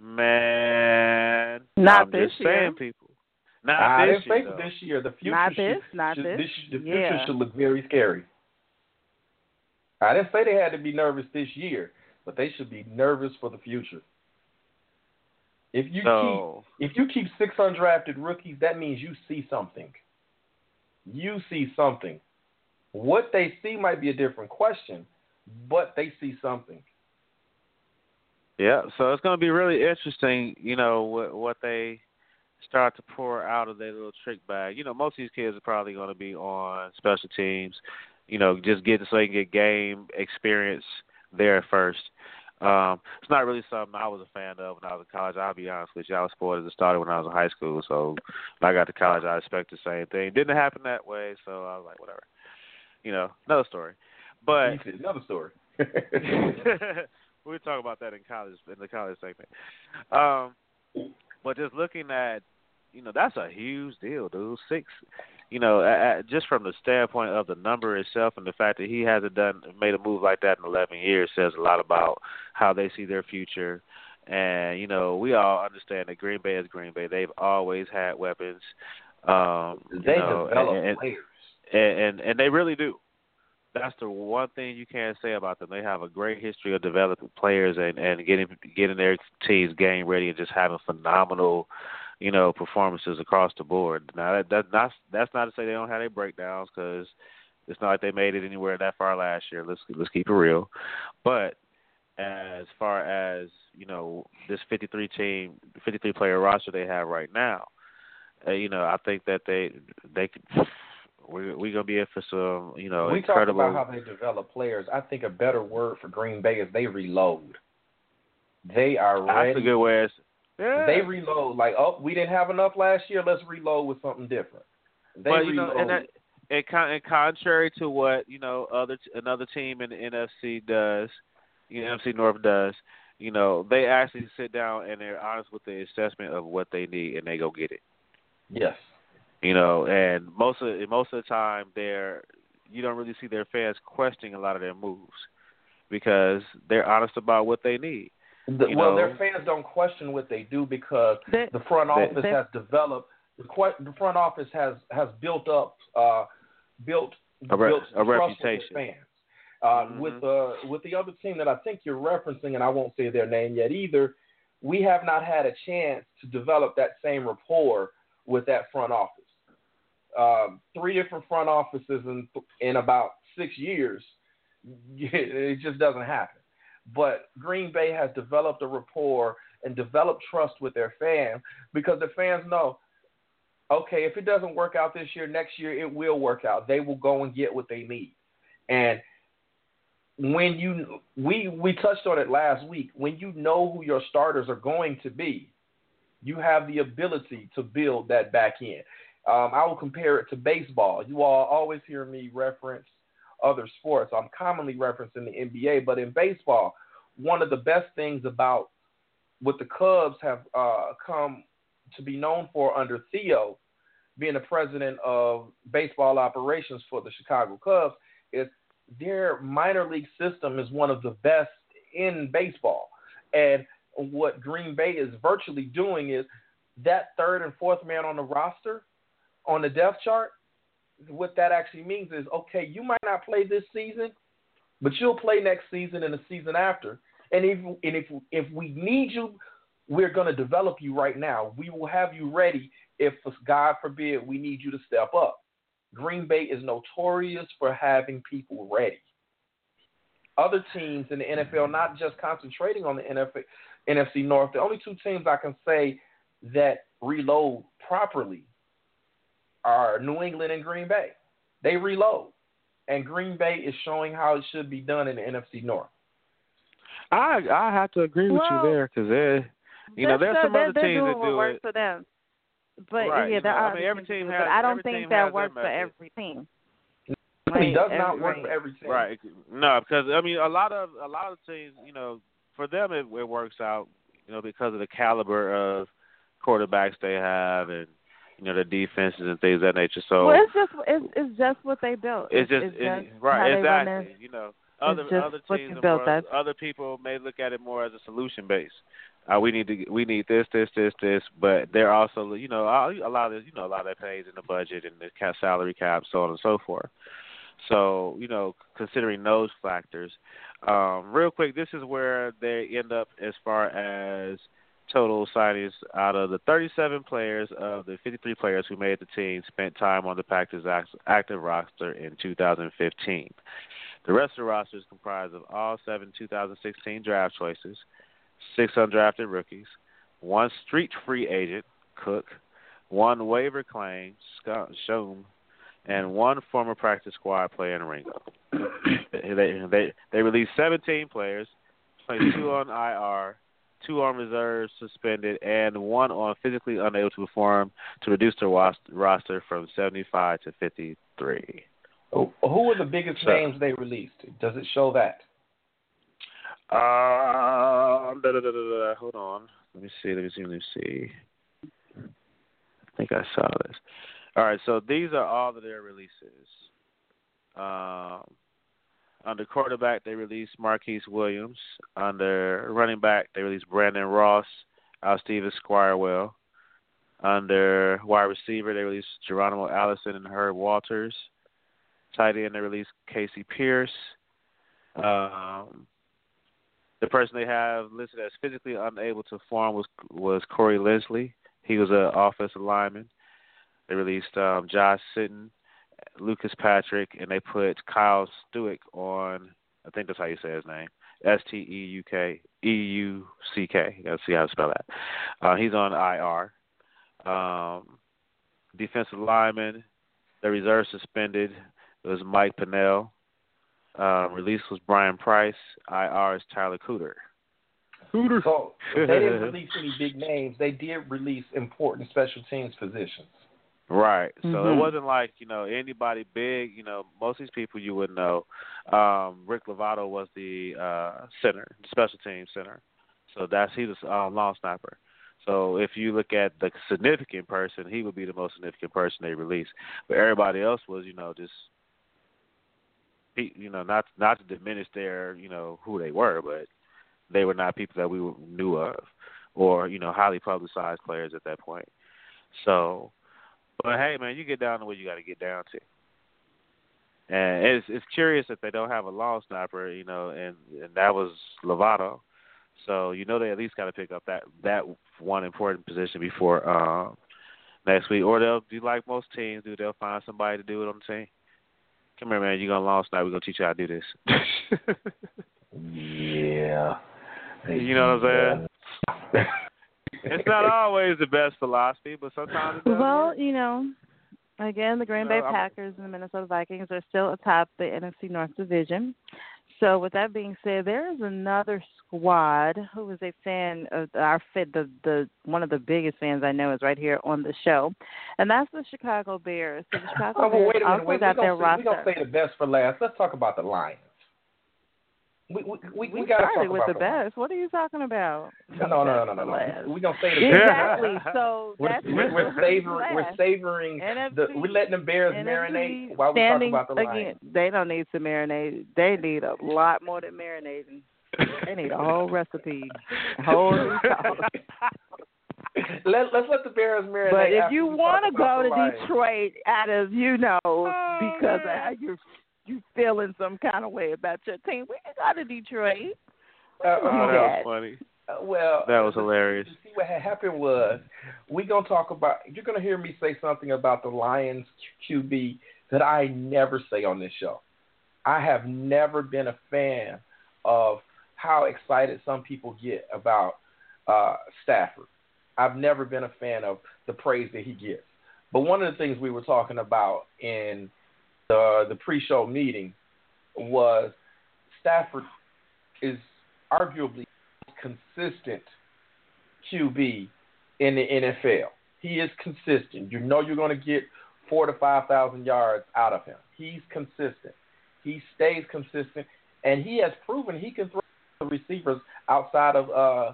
Man, Not I'm this just year. saying, people. Not I this didn't year. say though. this year. The future Not should, this, not should, this. should- the future Yeah. should look very scary. I didn't say they had to be nervous this year, but they should be nervous for the future. If you So keep if you keep six undrafted rookies, that means you see something. You see something. What they see might be a different question, but they see something. Yeah, so it's going to be really interesting, you know, what what they start to pour out of their little trick bag. You know, most of these kids are probably going to be on special teams, you know, just get so they can get game experience there first. Um, it's not really something I was a fan of when I was in college. I'll be honest with you. I was spoiled as a starter when I was in high school, so when I got to college, I expected the same thing. Didn't happen that way, so I was like, whatever. You know, another story. But another story. we'll talk about that in college in the college segment. Um, but just looking at, you know, that's a huge deal, dude. Six, you know, a- a- just from the standpoint of the number itself and the fact that he hasn't done made a move like that in 11 years says a lot about how they see their future. And you know, we all understand that Green Bay is Green Bay. They've always had weapons. Um, you they know, develop and, and, players. and, and and they really do. That's the one thing you can't say about them. They have a great history of developing players and and getting getting their teams game ready and just having phenomenal, you know, performances across the board. Now that, that that's that's not to say they don't have their breakdowns because it's not like they made it anywhere that far last year. Let's let's keep it real. But as far as you know, this 53 team, 53 player roster they have right now, uh, you know, I think that they they could. We're we're gonna be in for some, you know, we incredible. talk about how they develop players. I think a better word for Green Bay is they reload. They are That's a good way. Yeah. They reload. Like, oh, we didn't have enough last year. Let's reload with something different. They but you reload. know, and, that, and, con- and contrary to what you know, other t- another team in the NFC does, you know, NFC North does, you know, they actually sit down and they're honest with the assessment of what they need, and they go get it. Yes. You know, and most of most of the time, they're you don't really see their fans questioning a lot of their moves because they're honest about what they need. The, well, know- their fans don't question what they do because They- the front office they- has developed. The, the front office has has built up, uh, built A re- built a trust with reputation. fans. Uh, Mhm. With uh, with the other team that I think you're referencing, and I won't say their name yet either. We have not had a chance to develop that same rapport with that front office. Um, three different front offices in in about six years, it just doesn't happen. But Green Bay has developed a rapport and developed trust with their fans because the fans know, okay, if it doesn't work out this year, next year it will work out. They will go and get what they need. And when you we we touched on it last week, when you know who your starters are going to be, you have the ability to build that back end. Um, I will compare it to baseball. You all always hear me reference other sports. I'm commonly referencing the NBA, but in baseball, one of the best things about what the Cubs have uh, come to be known for under Theo, being the president of baseball operations for the Chicago Cubs, is their minor league system is one of the best in baseball. And what Green Bay is virtually doing is that third and fourth man on the roster, on the depth chart, what that actually means is okay, you might not play this season, but you'll play next season and the season after. And if and if if we need you, we're going to develop you right now. We will have you ready if God forbid we need you to step up. Green Bay is notorious for having people ready. Other teams in the NFL, not just concentrating on the NFL, NFC North, the only two teams I can say that reload properly are New England and Green Bay. They reload. And Green Bay is showing how it should be done in the NFC North. I I have to agree with Well, you there because there, you know, They're there's still- some they're, other they're teams doing that what do works it. for them. But Right, yeah, you there know, I are mean, every teams that team do it, has- but I don't think that works for method. every team. It does not work for every team. Right. No, because I mean, a lot of a lot of teams, you know, for them it, it works out, you know, because of the caliber of quarterbacks they have and you know the defenses and things of that nature. So well, it's just it's, it's just what they built. it's just it's it- just right, how they run exactly. You know, other other teams, built, more, other people may look at it more as a solution base. Uh, we need to we need this this this this, but they're also you know a lot of you know a lot of that pays in the budget and the salary cap so on and so forth. So you know considering those factors, um, real quick, this is where they end up as far as total signings out of the 37 players of the 53 players who made the team spent time on the Packers active roster in 2015. The rest of the roster is comprised of all seven 2016 draft choices, six undrafted rookies, one street free agent, Cook, one waiver claim, Scott Shum, and one former practice squad player in Ringo. they, they they released 17 players, placed two on IR, two on reserve suspended, and one on physically unable to perform to reduce their ros- roster from 75 to 53. Who who were the biggest So- names they released? Does it show that? Da, da, da, da. hold on. Let me see. Let me see. Let me see. I think I saw this. All right. So these are all of their releases. Um, under quarterback, they released Marquise Williams. Under running back, they released Brandon Ross, Alstevis Squirewell. Under wide receiver, they released Geronimo Allison and Herb Waters. Tight end, they released Casey Pierce. Um, the person they have listed as physically unable to perform was was Corey Linsley. He was an offensive lineman. They released um, Josh Sitton, Lucas Patrick, and they put Kyle Stuick on. I think that's how you say his name. S T E U K E U C K. You gotta see how to spell that. Uh, he's on IR. Um, defensive lineman. The reserve suspended. It was Mike Pennel. Um, release was Brian Price. IR is Tyler Cooter. Cooter. So they didn't release any big names. They did release important special teams positions. Right. So it Mhm. wasn't like, you know, anybody big, you know, most of these people you would know. Um, Rick Lovato was the uh center, special team center. So that's he was uh long snapper. So if you look at the significant person, he would be the most significant person they released. But everybody else was, you know, just you know, not not to diminish their, you know, who they were, but they were not people that we knew of, or you know, highly publicized players at that point. So, but hey, man, you get down to what you got to get down to. And it's it's curious that they don't have a long snapper, you know, and and that was Lovato. So you know they at least got to pick up that that one important position before um, next week, or they'll do like most teams do. They'll find somebody to do it on the team. Come here, man. You're gonna long snap. We're gonna teach you how to do this. yeah. You know what I'm saying? It's not always the best philosophy, but sometimes it. Well, work. you know, again, the Green No, Bay uh, I'm- Packers and the Minnesota Vikings are still atop the NFC North Division. So, with that being said, there is another squad who is a fan of our fit. The the one of the biggest fans I know is right here on the show, and that's the Chicago Bears. So the oh, Chicago Oh, but Bears wait a minute. also Wait, got we their gonna, say, we roster. gonna say the best for last. Let's talk about the Lions. We we we, we gotta started with the Lions. best. What are you talking about? No, no, no, no, no, no. We gonna say the best. Exactly. So We're, that's we're, we're savoring, we're last. savoring the, we're letting the Bears NFC marinate while we talk standing about the Lions. again. They don't need to marinate. They need a lot more than marinating. They need a whole recipe, a whole. Let, let's let the Bears marinate. But if you want to go to Detroit out of you know Oh, because of man. how you're you feeling some kind of way about your team, we can go to Detroit. Uh, Oh, You that was funny. Uh, well, That was hilarious. See what happened was we gonna talk about. You're gonna hear me say something about the Lions QB that I never say on this show. I have never been a fan of how excited some people get about uh, Stafford. I've never been a fan of the praise that he gets. But one of the things we were talking about in the the pre-show meeting was Stafford is arguably consistent QB in the NFL. He is consistent. You know you're going to get four to five thousand yards out of him. He's consistent. He stays consistent, and he has proven he can throw the receivers outside of uh,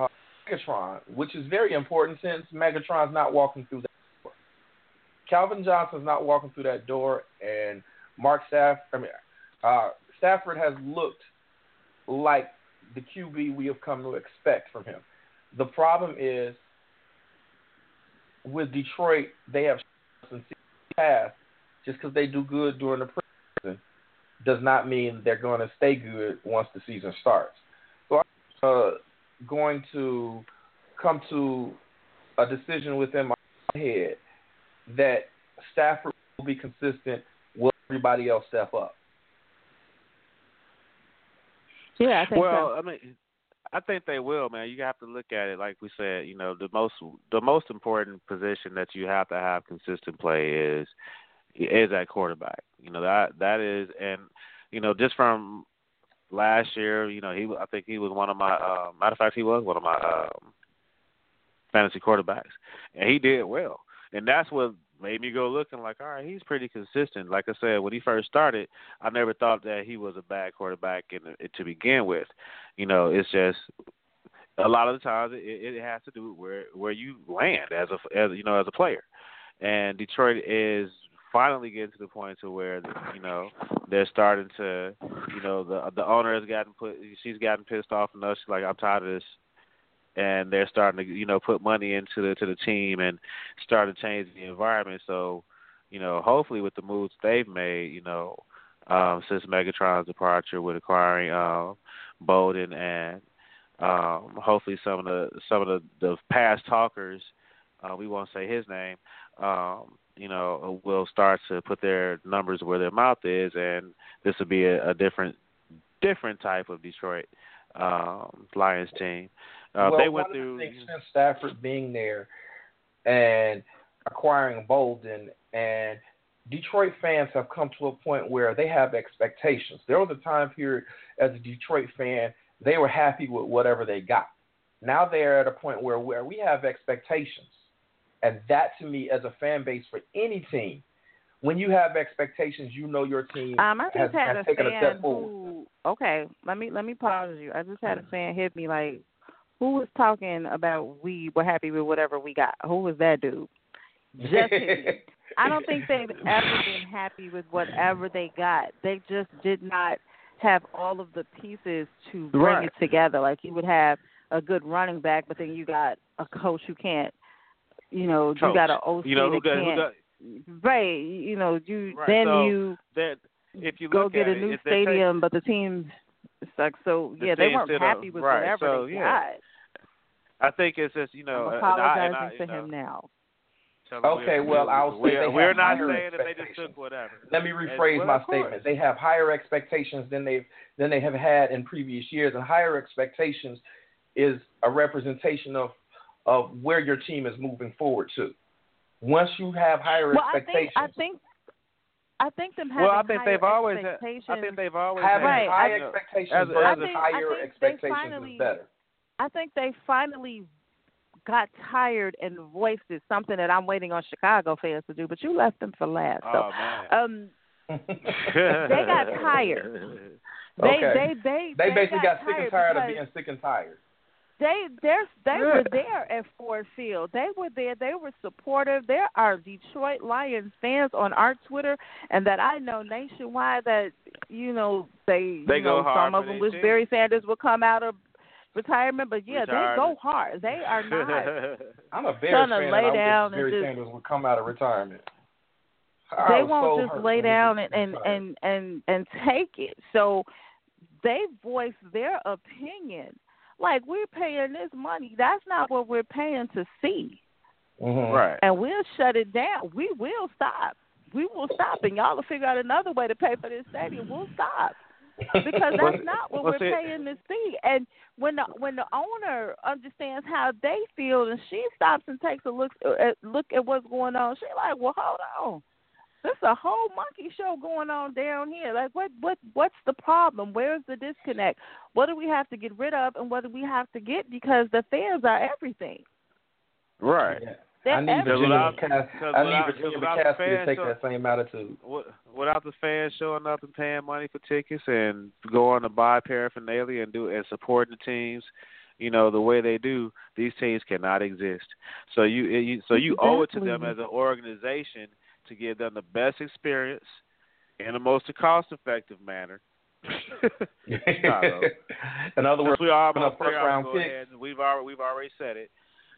uh, Megatron, which is very important since Megatron's not walking through. Calvin Johnson's not walking through that door, and Mark Staff, I mean, uh, Stafford has looked like the QB we have come to expect from him. The problem is with Detroit, they have past just because they do good during the preseason does not mean they're going to stay good once the season starts. So I'm uh, going to come to a decision within my head that Stafford will be consistent. Will everybody else step up? Yeah, I think Well, I mean, I think they will, man. You have to look at it like we said. You know, the most the most important position that you have to have consistent play is is at quarterback. You know that that is, and you know just from last year, you know he I think he was one of my uh, matter of fact he was one of my um, fantasy quarterbacks, and he did well, and that's what made me go looking like, all right, he's pretty consistent. Like I said, when he first started, I never thought that he was a bad quarterback in, to begin with. You know, it's just a lot of the times it, it has to do with where where you land as a as you know as a player, and Detroit is finally getting to the point to where you know they're starting to you know the the owner has gotten put she's gotten pissed off enough she's like I'm tired of this and they're starting to you know put money into the to the team and start to change the environment. So you know hopefully with the moves they've made you know um since Megatron's departure with acquiring um Boldin and um hopefully some of the some of the the past talkers uh we won't say his name um you know will start to put their numbers where their mouth is. And this will be a, a different different type of Detroit um Lions team uh, well, they went through. of the things since Stafford being there and acquiring Boldin and Detroit fans have come to a point where they have expectations. There was a time period as a Detroit fan, they were happy with whatever they got. Now they're at a point where, where we have expectations. And that to me as a fan base for any team, when you have expectations, you know your team Um, I has, just had has a taken a fan step forward. who. Okay, let me let me pause you. I just had a fan hit me like, who was talking about we were happy with whatever we got? Who was that dude? Just. I don't think they've ever been happy with whatever they got. They just did not have all of the pieces to bring Right. it together. Like you would have a good running back, but then you got a coach who can't. You know, you got an OC You know who that got, can't. got right. You know, you Right, then so you that if you go get a new they take- stadium, but the team sucks. So The yeah, they weren't happy with right, whatever so, they yeah. I think it's just you know. I'm uh, and I- apologizing and I, to know, him now. Okay, we're, well, I'll say we're, they we're not saying that they just took whatever. Let me rephrase well, my statement. They have higher expectations than they've than they have had in previous years, and higher expectations is a representation of of where your team is moving forward to. Once you have higher Well, I think expectations, I think I think them having Well, I think they've always had. expectations. I think they've always having Right, had. high you know, expectations as versus as a- I think- I higher think they expectations finally- is better. I think they finally got tired and voiced it. Something that I'm waiting on Chicago fans to do, but you left them for last. So, Oh man. um, they got tired. They Okay. they they They they basically got, got, sick and tired tired of being sick and tired. They they're, they Yeah. were there at Ford Field. They were there. They were supportive. There are Detroit Lions fans on our Twitter, and that I know nationwide that you know they, They you go know hard some of them their wish team. Barry Sanders would come out of retirement, but yeah, they go hard. They are not. I'm a Bears Trying to fan, lay and I down wish and Barry just- Sanders would come out of retirement. I they won't so just lay down and and and and and take it. So they voice their opinion. Like we're paying this money. That's not what we're paying to see. Mhm. right. and we'll shut it down. We will stop. We will stop, and y'all will figure out another way to pay for this stadium. We'll stop because that's not what we're paying to see. And when the when the owner understands how they feel, and she stops and takes a look at uh, uh, look at what's going on, she like, well, hold on. There's a whole monkey show going on down here. Like, what, what, what's the problem? Where's the disconnect? What do we have to get rid of, and what do we have to get? Because the fans are everything. Right. Yeah. They're I need. Virginia without- McCaskey. I need Virginia without McCaskey to take so- that same attitude. Wi- Without the fans showing up and paying money for tickets and going to buy paraphernalia and do and supporting the teams, you know the way they do, these teams cannot exist. So you, eh, you so you owe it to them as an organization to give them the best experience in the most cost-effective manner. In other words, we are open up first round go picks. we've already we've already said it.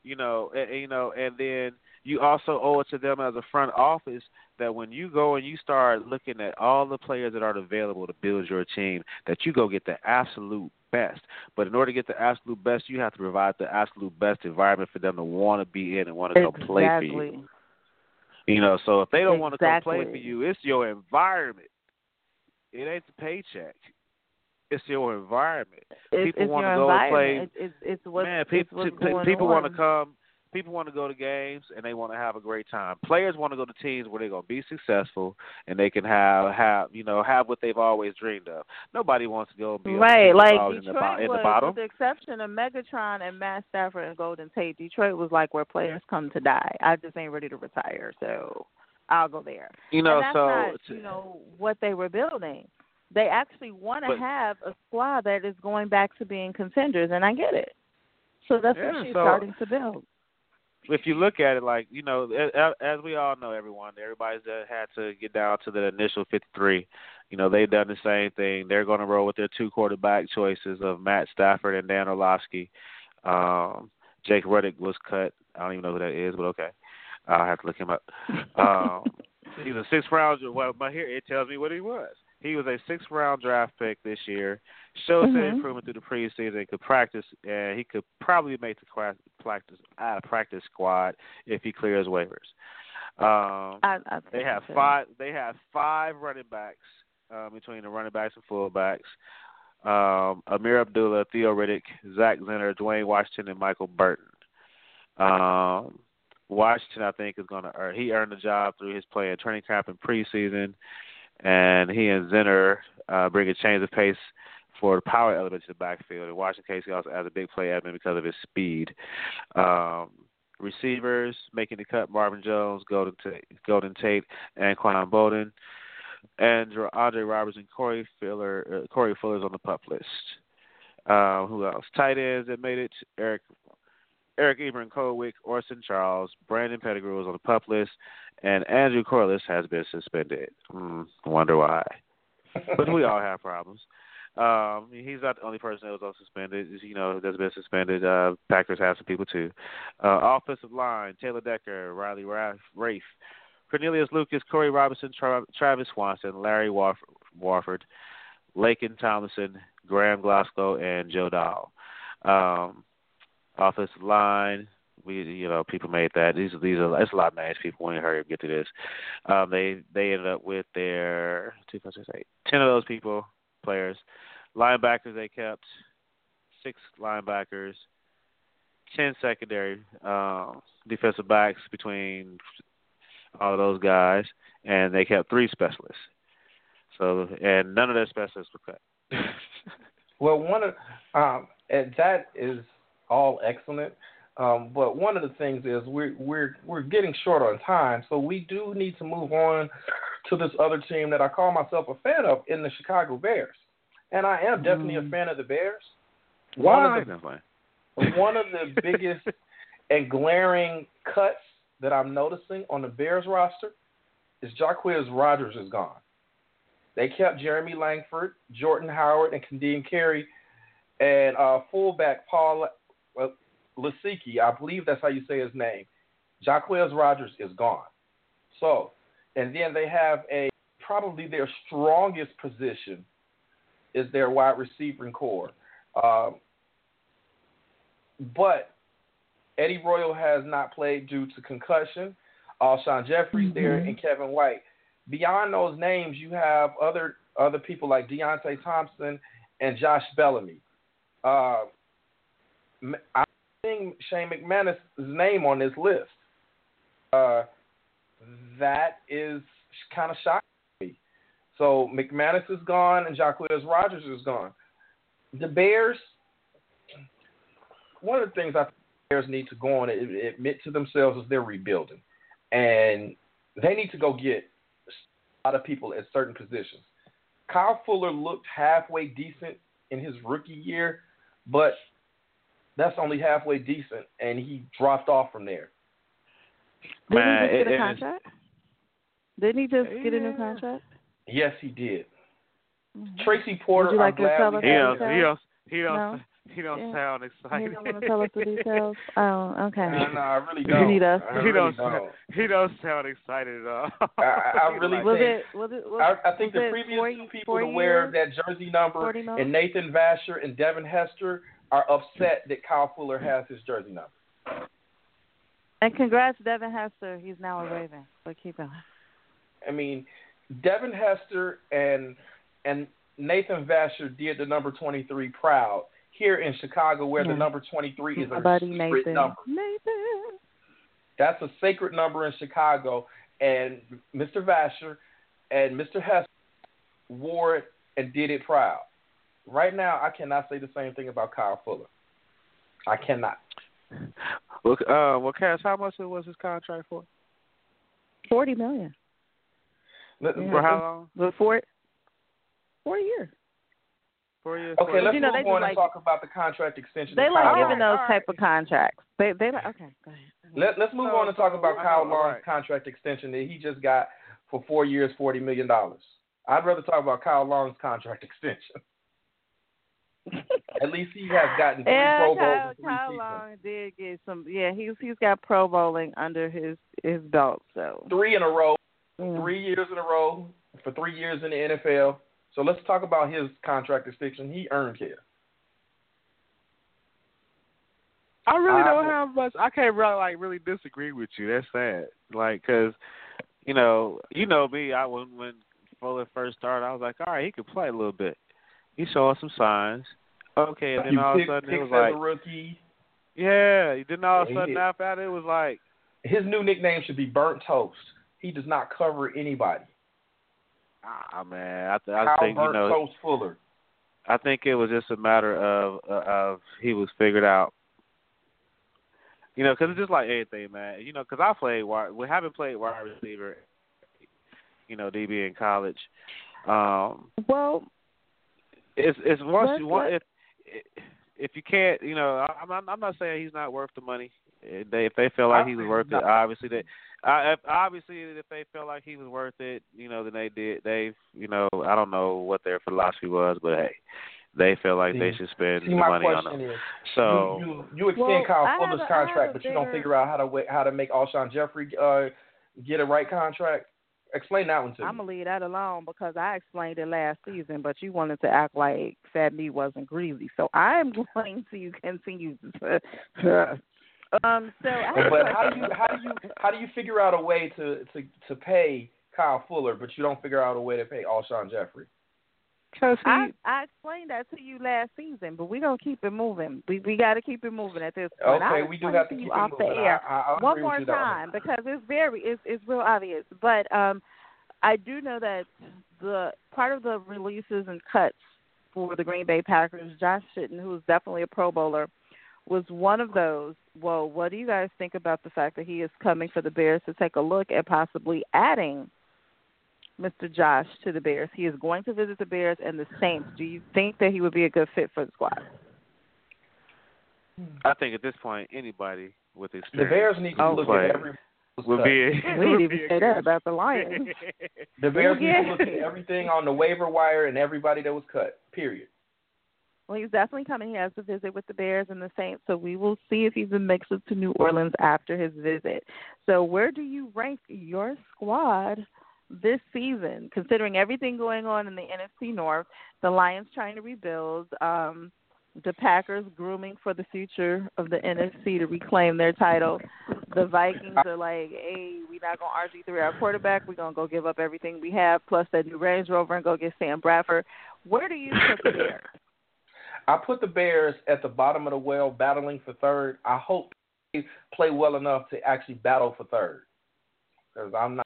You know, and, you know, and then you also owe it to them as a front office that when you go and you start looking at all the players that are available to build your team, that you go get the absolute best. But in order to get the absolute best, you have to provide the absolute best environment for them to want to be in and want to go play for you. You know, so if they don't want to come play for you, it's your environment. It ain't the paycheck. It's your environment. It's, People wanna go and play-. It's, it's, it's what's, Man, people people want to come. People want to go to games and they want to have a great time. Players want to go to teams where they're going to be successful and they can have have you know have what they've always dreamed of. Nobody wants to go and be Right, like always in the, Detroit in the bottom. with the exception of Megatron and Matt Stafford and Golden Tate, Detroit was like where players come to die. I just ain't ready to retire, so I'll go there. You know, and that's so not, you know what they were building. They actually want to have a squad that is going back to being contenders, and I get it. So that's Yeah, what she's so- starting to build. if you look at it, like you know, as, as we all know, everyone, everybody's that had to get down to the initial 53. You know, they've done the same thing. They're going to roll with their two quarterback choices of Matt Stafford and Dan Orlovsky. Um, Jake Rudock was cut. I don't even know who that is, but okay, I'll have to look him up. Um, he's a six round. Well, but here it tells me what he was. He was a sixth round draft pick this year. Showed some Mhm. improvement through the preseason. Could practice, and he could probably make the qua- practice out of practice squad if he clears waivers. Um, I, I they have so. five. They have five running backs um, between the running backs and fullbacks. Um, Ameer Abdullah, Theo Riddick, Zach Zenner, Dwayne Washington, and Michael Burton. Um, Washington, I think, is going to earn. He earned the job through his play in training camp and preseason, and he and Zenner uh, bring a change of pace for the power element to the backfield. And Washington Casey also has a big play element because of his speed. Um, receivers making the cut: Marvin Jones, Golden Tate, Golden Tate, and Quan Boldin, and Andre Roberts and Corey Fuller. Uh, Corey Fuller's on the pup list. Um, who else? Tight ends that made it: Eric, Eric Ebron, Cole Wick, Orson Charles, Brandon Pettigrew was on the pup list, and Andrew Quarless has been suspended. Mm, wonder why. but we all have problems. Um, he's not the only person that was on suspended. You know, that's been suspended. Uh, Packers have some people too. Uh, offensive line: Taylor Decker, Riley Reiff, Cornelius Lucas, Corey Robinson, Tra- Travis Swanson, Larry Warford, Warford Laken Tomlinson, Graham Glasgow, and Joe Dahl. Um, offensive line: we you know people made that. These these are it's a lot of names. People want to hurry up get to this. Um, they they ended up with their two five six eight ten of those people players. Linebackers they kept six linebackers, ten secondary um, defensive backs between all of those guys, and they kept three specialists. So and none of their specialists were cut. well, one of um, and that is all excellent. Um, but one of the things is we're we're we're getting short on time, so we do need to move on to this other team that I call myself a fan of in the Chicago Bears, and I am definitely mm. a fan of the Bears. Why? One of the, one of the biggest and glaring cuts that I'm noticing on the Bears roster is Jacquizz Rodgers is gone. They kept Jeremy Langford, Jordan Howard, and Ka'Deem Carey, and uh, fullback Paul Lasike, I believe that's how you say his name. Jacquizz Rodgers is gone. So, and then they have a probably their strongest position is their wide receiver core. Um, but Eddie Royal has not played due to concussion. Alshon Jeffery's mm-hmm. there and Kevin White. Beyond those names, you have other other people like Deonte Thompson and Josh Bellamy. Uh, I seeing Shane McManus' name on this list. Uh, that is kind of shocking me. So McManus is gone and Jacquizz Rodgers is gone. The Bears, one of the things I think the Bears need to go on and admit to themselves is they're rebuilding. And they need to go get a lot of people at certain positions. Kyle Fuller looked halfway decent in his rookie year, but that's only halfway decent, and he dropped off from there. Didn't Man, he just get a contract? Didn't he just yeah. get a new contract? Yes, he did. Mm-hmm. Tracy Porter, Would you like I'm to tell us he don't, he don't, he don't, no? he don't yeah. sound excited. He don't want to tell us the details. Oh, okay. No, no, I really don't. You need us. I he really don't, don't. He don't sound excited at all. I, I really was think. It, was it, was, I, I think the previous four, two people to years? wear that jersey number, and Nathan Vasher and Devin Hester, are upset that Kyle Fuller has his jersey number. And congrats, Devin Hester. He's now a Raven. But keep going. I mean, Devin Hester and and Nathan Vasher did the number 23 proud here in Chicago, where yeah. the number 23 is a buddy sacred Nathan. number. Nathan. That's a sacred number in Chicago, and Mr. Vasher and Mr. Hester wore it and did it proud. Right now, I cannot say the same thing about Kyle Fuller. I cannot. Well, uh, well, Cass, how much was his contract for? Forty million. Let, Yeah. For how long? Before four years. Four years. Okay, four let's you know, move they do on and like- talk about the contract extension. They like giving Long. those type of contracts. They they like okay. Go ahead. Let, let's move So- on and talk so- about Kyle all Long's right. contract extension that he just got for four years, forty million dollars. I'd rather talk about Kyle Long's contract extension. At least he has gotten three Yeah, Pro Bowls Kyle, three Kyle. Long did get some. Yeah, he's he's got Pro Bowling under his his belt. So Three in a row, yeah. three years in a row for three years in the NFL. So let's talk about his contract extension. He earned his. I really I don't would- have much. I can't really like really disagree with you. That's sad. Like, cause you know, you know me. I when when Fuller first started, I was like, all right, he could play a little bit. He showed some signs. Okay, and then You all of a sudden it was like, a rookie. yeah. Then all of a sudden did. after that, it was like, His new nickname should be Burnt Toast. He does not cover anybody. ah man, I, th- I Kyle think you know, Toast Fuller. I think it was just a matter of uh, of he was figured out. You know, because it's just like anything, man. You know, because I played wide. We haven't played wide receiver. You know, DB in college. Um, Well, it's it's once Let's you want if if you can't, you know, I'm not, I'm not saying he's not worth the money. If they, if they feel like he was worth it, obviously they, I, if, obviously if they felt like he was worth it, you know, then they did. They, you know, I don't know what their philosophy was, but hey, they feel like See- they should spend See, the money on him. is, So you, you you extend Well, Kyle Fuller's a- I have contract, a but you don't figure out how to how to make Alshon Jeffery uh, get a right contract. Explain that one to me. I'm gonna leave that alone because I explained it last season, but you wanted to act like Fat Me wasn't greasy. So I'm going to continue to. um. So I have a But how do you how do you how do you figure out a way to to to pay Kyle Fuller, but you don't figure out a way to pay Alshon Jeffery? Cause he, I, I explained that to you last season, but we're gonna keep it moving. We we got to keep it moving at this point. Okay, we do explain have to you keep it off moving. the air I, I, I one more with you that one. time because it's very it's it's real obvious. But um, I do know that the part of the releases and cuts for the Green Bay Packers, Josh Sitton, who is definitely a Pro Bowler, was one of those. Well, what do you guys think about the fact that he is coming for the Bears to take a look at possibly adding Mr. Josh to the Bears? He is going to visit the Bears and the Saints. Do you think that he would be a good fit for the squad? I think at this point anybody with a street. The Bears need to Oh, look play. at every would be. We would didn't even say that about the Lions. The Bears need Yeah. to look at everything on the waiver wire and everybody that was cut. Period. Well, he's definitely coming. He has to visit with the Bears and the Saints, so we will see if he's a mix it to New Orleans after his visit. So, where do you rank your squad this season, considering everything going on in the NFC North, the Lions trying to rebuild, um, the Packers grooming for the future of the NFC to reclaim their title. The Vikings are like, hey, we're not going to RG3 our quarterback. We're going to go give up everything we have, plus that new Range Rover, and go get Sam Bradford. Where do you put the Bears? I put the Bears at the bottom of the well, battling for third. I hope they play well enough to actually battle for third, because I'm not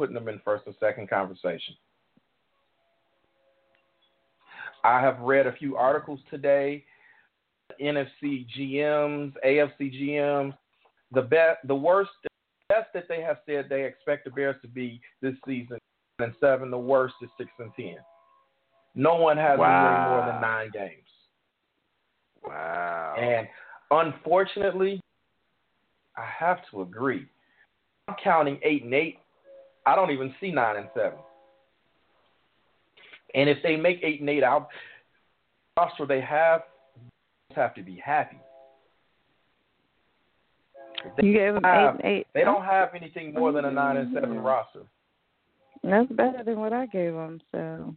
putting them in first or second conversation. I have read a few articles today. NFC GMs, AFC GMs, the best, the worst, the best that they have said they expect the Bears to be this season and seven. The worst is six and ten. No one has winning more than nine games. Wow. And unfortunately, I have to agree. I'm counting eight and eight. I don't even see nine and seven. And if they make eight and eight out, roster they have they have to be happy. They, You gave them have- eight and eight. they don't have anything more than a nine and seven mm-hmm. roster. That's better than what I gave them. So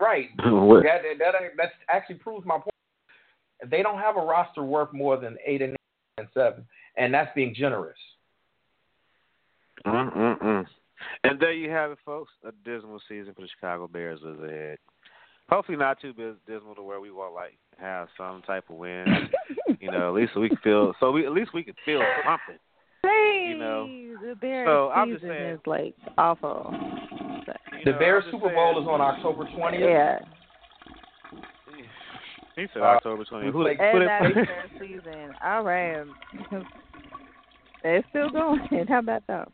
Right. What- That that that actually proves my point. They don't have a roster worth more than eight and eight and seven, and that's being generous. Mm-mm-mm. And there you have it, folks. A dismal season for the Chicago Bears is ahead. Hopefully not too bis- dismal to where we won't like have some type of win. you know, at least we can feel. So we at least we can feel something. hey, You know, the Bears so I'm just season saying- is like awful. So, The know, Bears I'm Super Bowl saying- is on October twentieth. yeah, He said Uh, October 20th. we Who, play- who and they that's their season. All right, it's still going. How about that?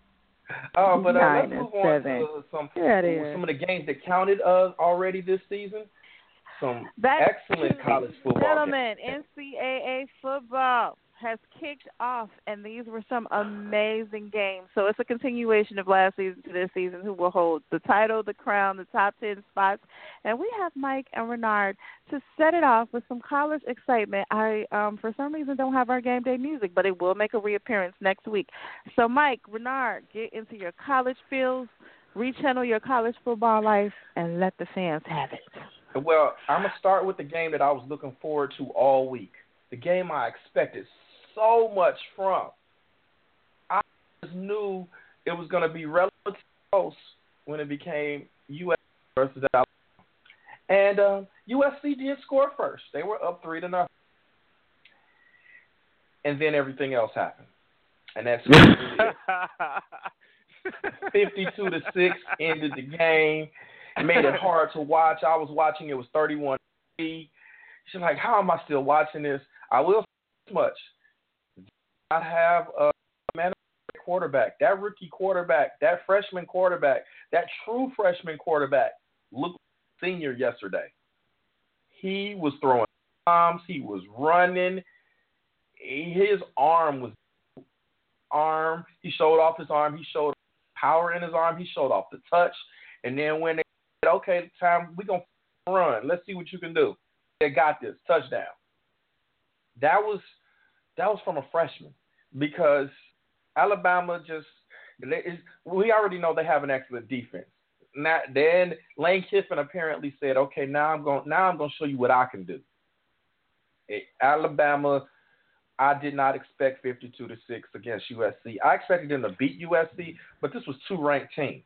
Oh, but uh, let's move on seven. to some Yeah, some of the games that counted uh, already this season. Some Back excellent college football. Gentlemen. NCAA football has kicked off, and these were some amazing games. So it's a continuation of last season to this season. Who will hold the title, the crown, the top ten spots? And we have Mike and Renard to set it off with some college excitement. I, um, for some reason, don't have our game day music, but it will make a reappearance next week. So, Mike, Renard, get into your college feels, rechannel your college football life, and let the fans have it. Well, I'm gonna start with the game that I was looking forward to all week. The game I expected so much from. I just knew it was gonna be relatively close when it became U.S. versus Alabama, and um, USC did score first. They were up three to nothing, and then everything else happened, and that's really it. 52 to 6 ended the game. It Made it hard to watch. I was watching, it was 31 She's like, how am I still watching this? I will say this much. I have a man quarterback, that rookie quarterback, that freshman quarterback, that true freshman quarterback. Look, senior yesterday. He was throwing bombs. He was running. His arm was arm. He showed off his arm. He showed power in his arm. He showed off the touch. And then when they said, "Okay, time we gonna run. Let's see what you can do," they got this touchdown. That was that was from a freshman because Alabama just we already know they have an excellent defense. Now, then Lane Kiffin apparently said, "Okay, now I'm going now I'm going to show you what I can do." Alabama, I did not expect 52 to six against USC. I expected them to beat USC, but this was two ranked teams.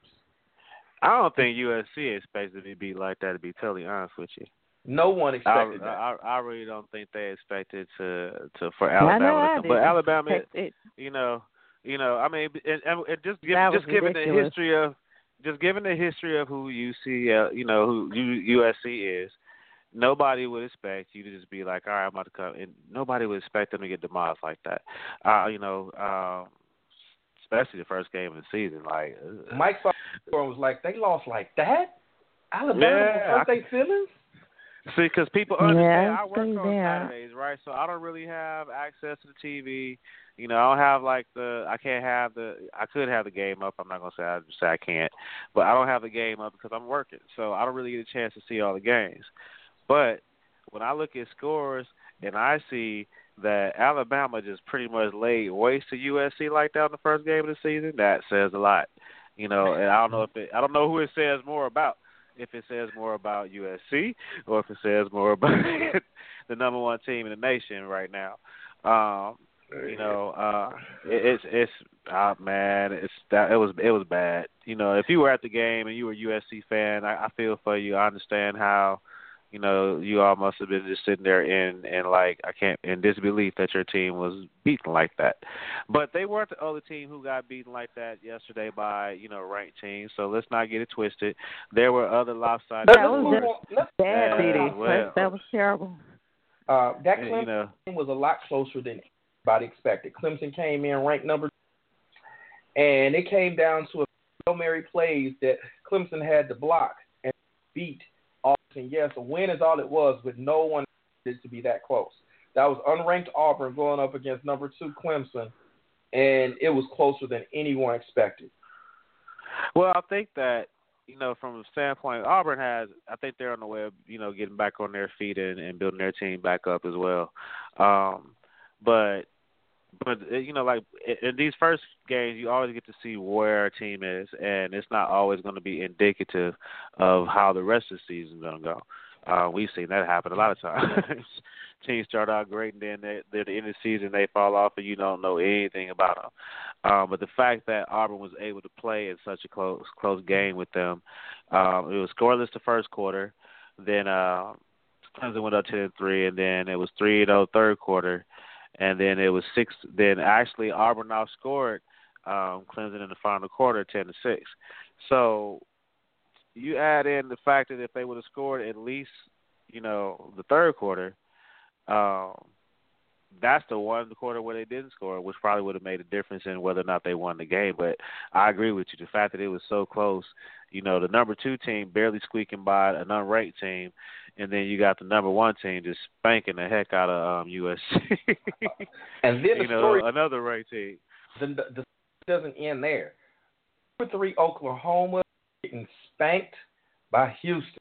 I don't think USC is expected to be like that. To be totally honest with you. No one expected I, that. I, I really don't think they expected to to for Alabama. To, but Alabama, it, you know, you know, I mean, and, and just give, just given the history of just given the history of who UC, uh, you know, who USC is, nobody would expect you to just be like, all right, I'm about to come, and nobody would expect them to get demolished like that. Uh, you know, um, especially the first game of the season. Like uh, Mike was like, they lost like that. Alabama yeah, hurt their feelings. See, because people understand yeah, I work on there. Saturdays, right? So I don't really have access to the TV. You know, I don't have like the I can't have the I could have the game up. I'm not gonna say I say I can't, but I don't have the game up because I'm working. So I don't really get a chance to see all the games. But when I look at scores and I see that Alabama just pretty much laid waste to USC like that in the first game of the season, that says a lot. You know, and I don't know if it I don't know who it says more about if it says more about USC or if it says more about the number one team in the nation right now. Um, you know, uh, it, it's it's uh, man, it's that it was it was bad. You know, if you were at the game and you were a USC fan, I, I feel for you. I understand how you know, you all must have been just sitting there in and like I can't in disbelief that your team was beaten like that. But they weren't the other team who got beaten like that yesterday by you know ranked teams. So let's not get it twisted. There were other lopsided. That was just bad beating. Well, that was terrible. Uh, that Clemson you know, was a lot closer than anybody expected. Clemson came in ranked number, and it came down to a Hail Mary plays that Clemson had to block and beat and yes, a win is all it was, with no one it to be that close. That was unranked Auburn going up against number two Clemson, and it was closer than anyone expected. Well, I think that you know, from a standpoint, Auburn has. I think they're on the way of you know getting back on their feet and, and building their team back up as well. Um, but but uh, you know, like in these first games, you always get to see where a team is, and it's not always going to be indicative of how the rest of the season is going to go. Uh, we've seen that happen a lot of times. Teams start out great, and then they, they're the end of the season they fall off, and you don't know anything about them. Um, but the fact that Auburn was able to play in such a close close game with them, um, it was scoreless the first quarter. Then uh, Clemson went up ten and three, and then it was three and zero third quarter and then it was six. Then actually Auburn outscored um, Clemson in the final quarter, ten to six. So you add in the fact that if they would have scored at least, you know, the third quarter, um, that's the one quarter where they didn't score, which probably would have made a difference in whether or not they won the game. But I agree with you. The fact that it was so close, you know, the number two team barely squeaking by an unranked team, and then you got the number one team just spanking the heck out of um, USC. and then the you know, story, another ranked team. The, the, the doesn't end there. Number three, Oklahoma getting spanked by Houston.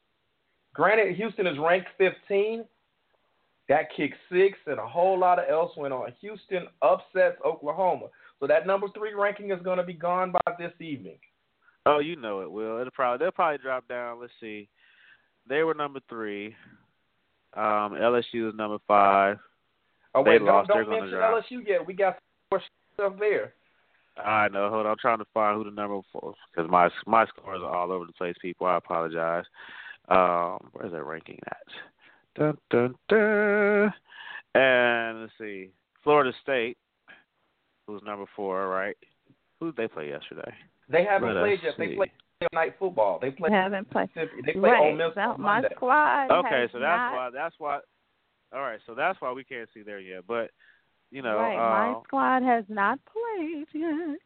Granted, Houston is ranked 15. That kicked six, and a whole lot of else went on. Houston upsets Oklahoma. So that number three ranking is going to be gone by this evening. Oh, you know it will. It'll probably they'll probably drop down. Let's see. They were number three. Um, LSU is number five. Oh they wait, lost. don't, don't They're mention. LSU yet. We got more stuff there. I know. Hold on. I'm trying to find who the number four because my my scores are all over the place. People, I apologize. Um, where's that ranking at? Dun dun dun. And let's see, Florida State, who's number four, right? Who did they play yesterday? They haven't Let played yet. see. They played night football. They played. haven't played. They played right. Ole Miss so on my squad. Okay, so that's not, why. That's why. All right, so that's why we can't see there yet. But you know, right, uh, my squad has not played yet.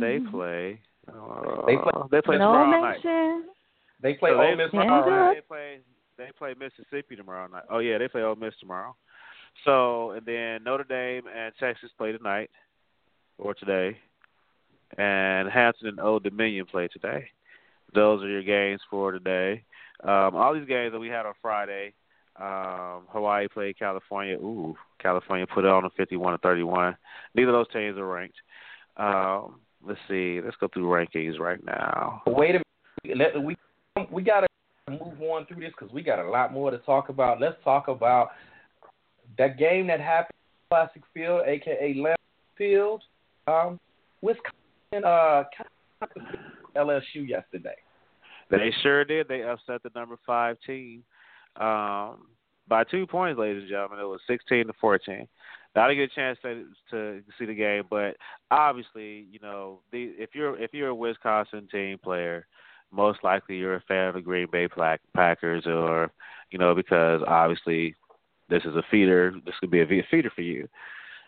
they play. Uh, They play- They play no tomorrow night. They play So Ole Miss Yeah. tomorrow night. They play. They play Mississippi tomorrow night. Oh yeah, they play Ole Miss tomorrow. So and then Notre Dame and Texas play tonight or today, and Hampton and Old Dominion play today. Those are your games for today. Um, all these games that we had on Friday. Um, Hawaii played California. Ooh, California put it on a 51 to 31. Neither of those teams are ranked. Um, let's see. Let's go through rankings right now. Wait a minute. Let, we we got to move on through this because we got a lot more to talk about. Let's talk about that game that happened Classic Field, aka Lambeau Field. Um, Wisconsin uh LSU yesterday. They sure did. They upset the number five team um, by two points, ladies and gentlemen. It was sixteen to fourteen. Didn't a good chance to, to see the game, but obviously, you know, the, if you're if you're a Wisconsin team player, most likely you're a fan of the Green Bay Packers, or you know, because obviously this is a feeder. This could be a feeder for you.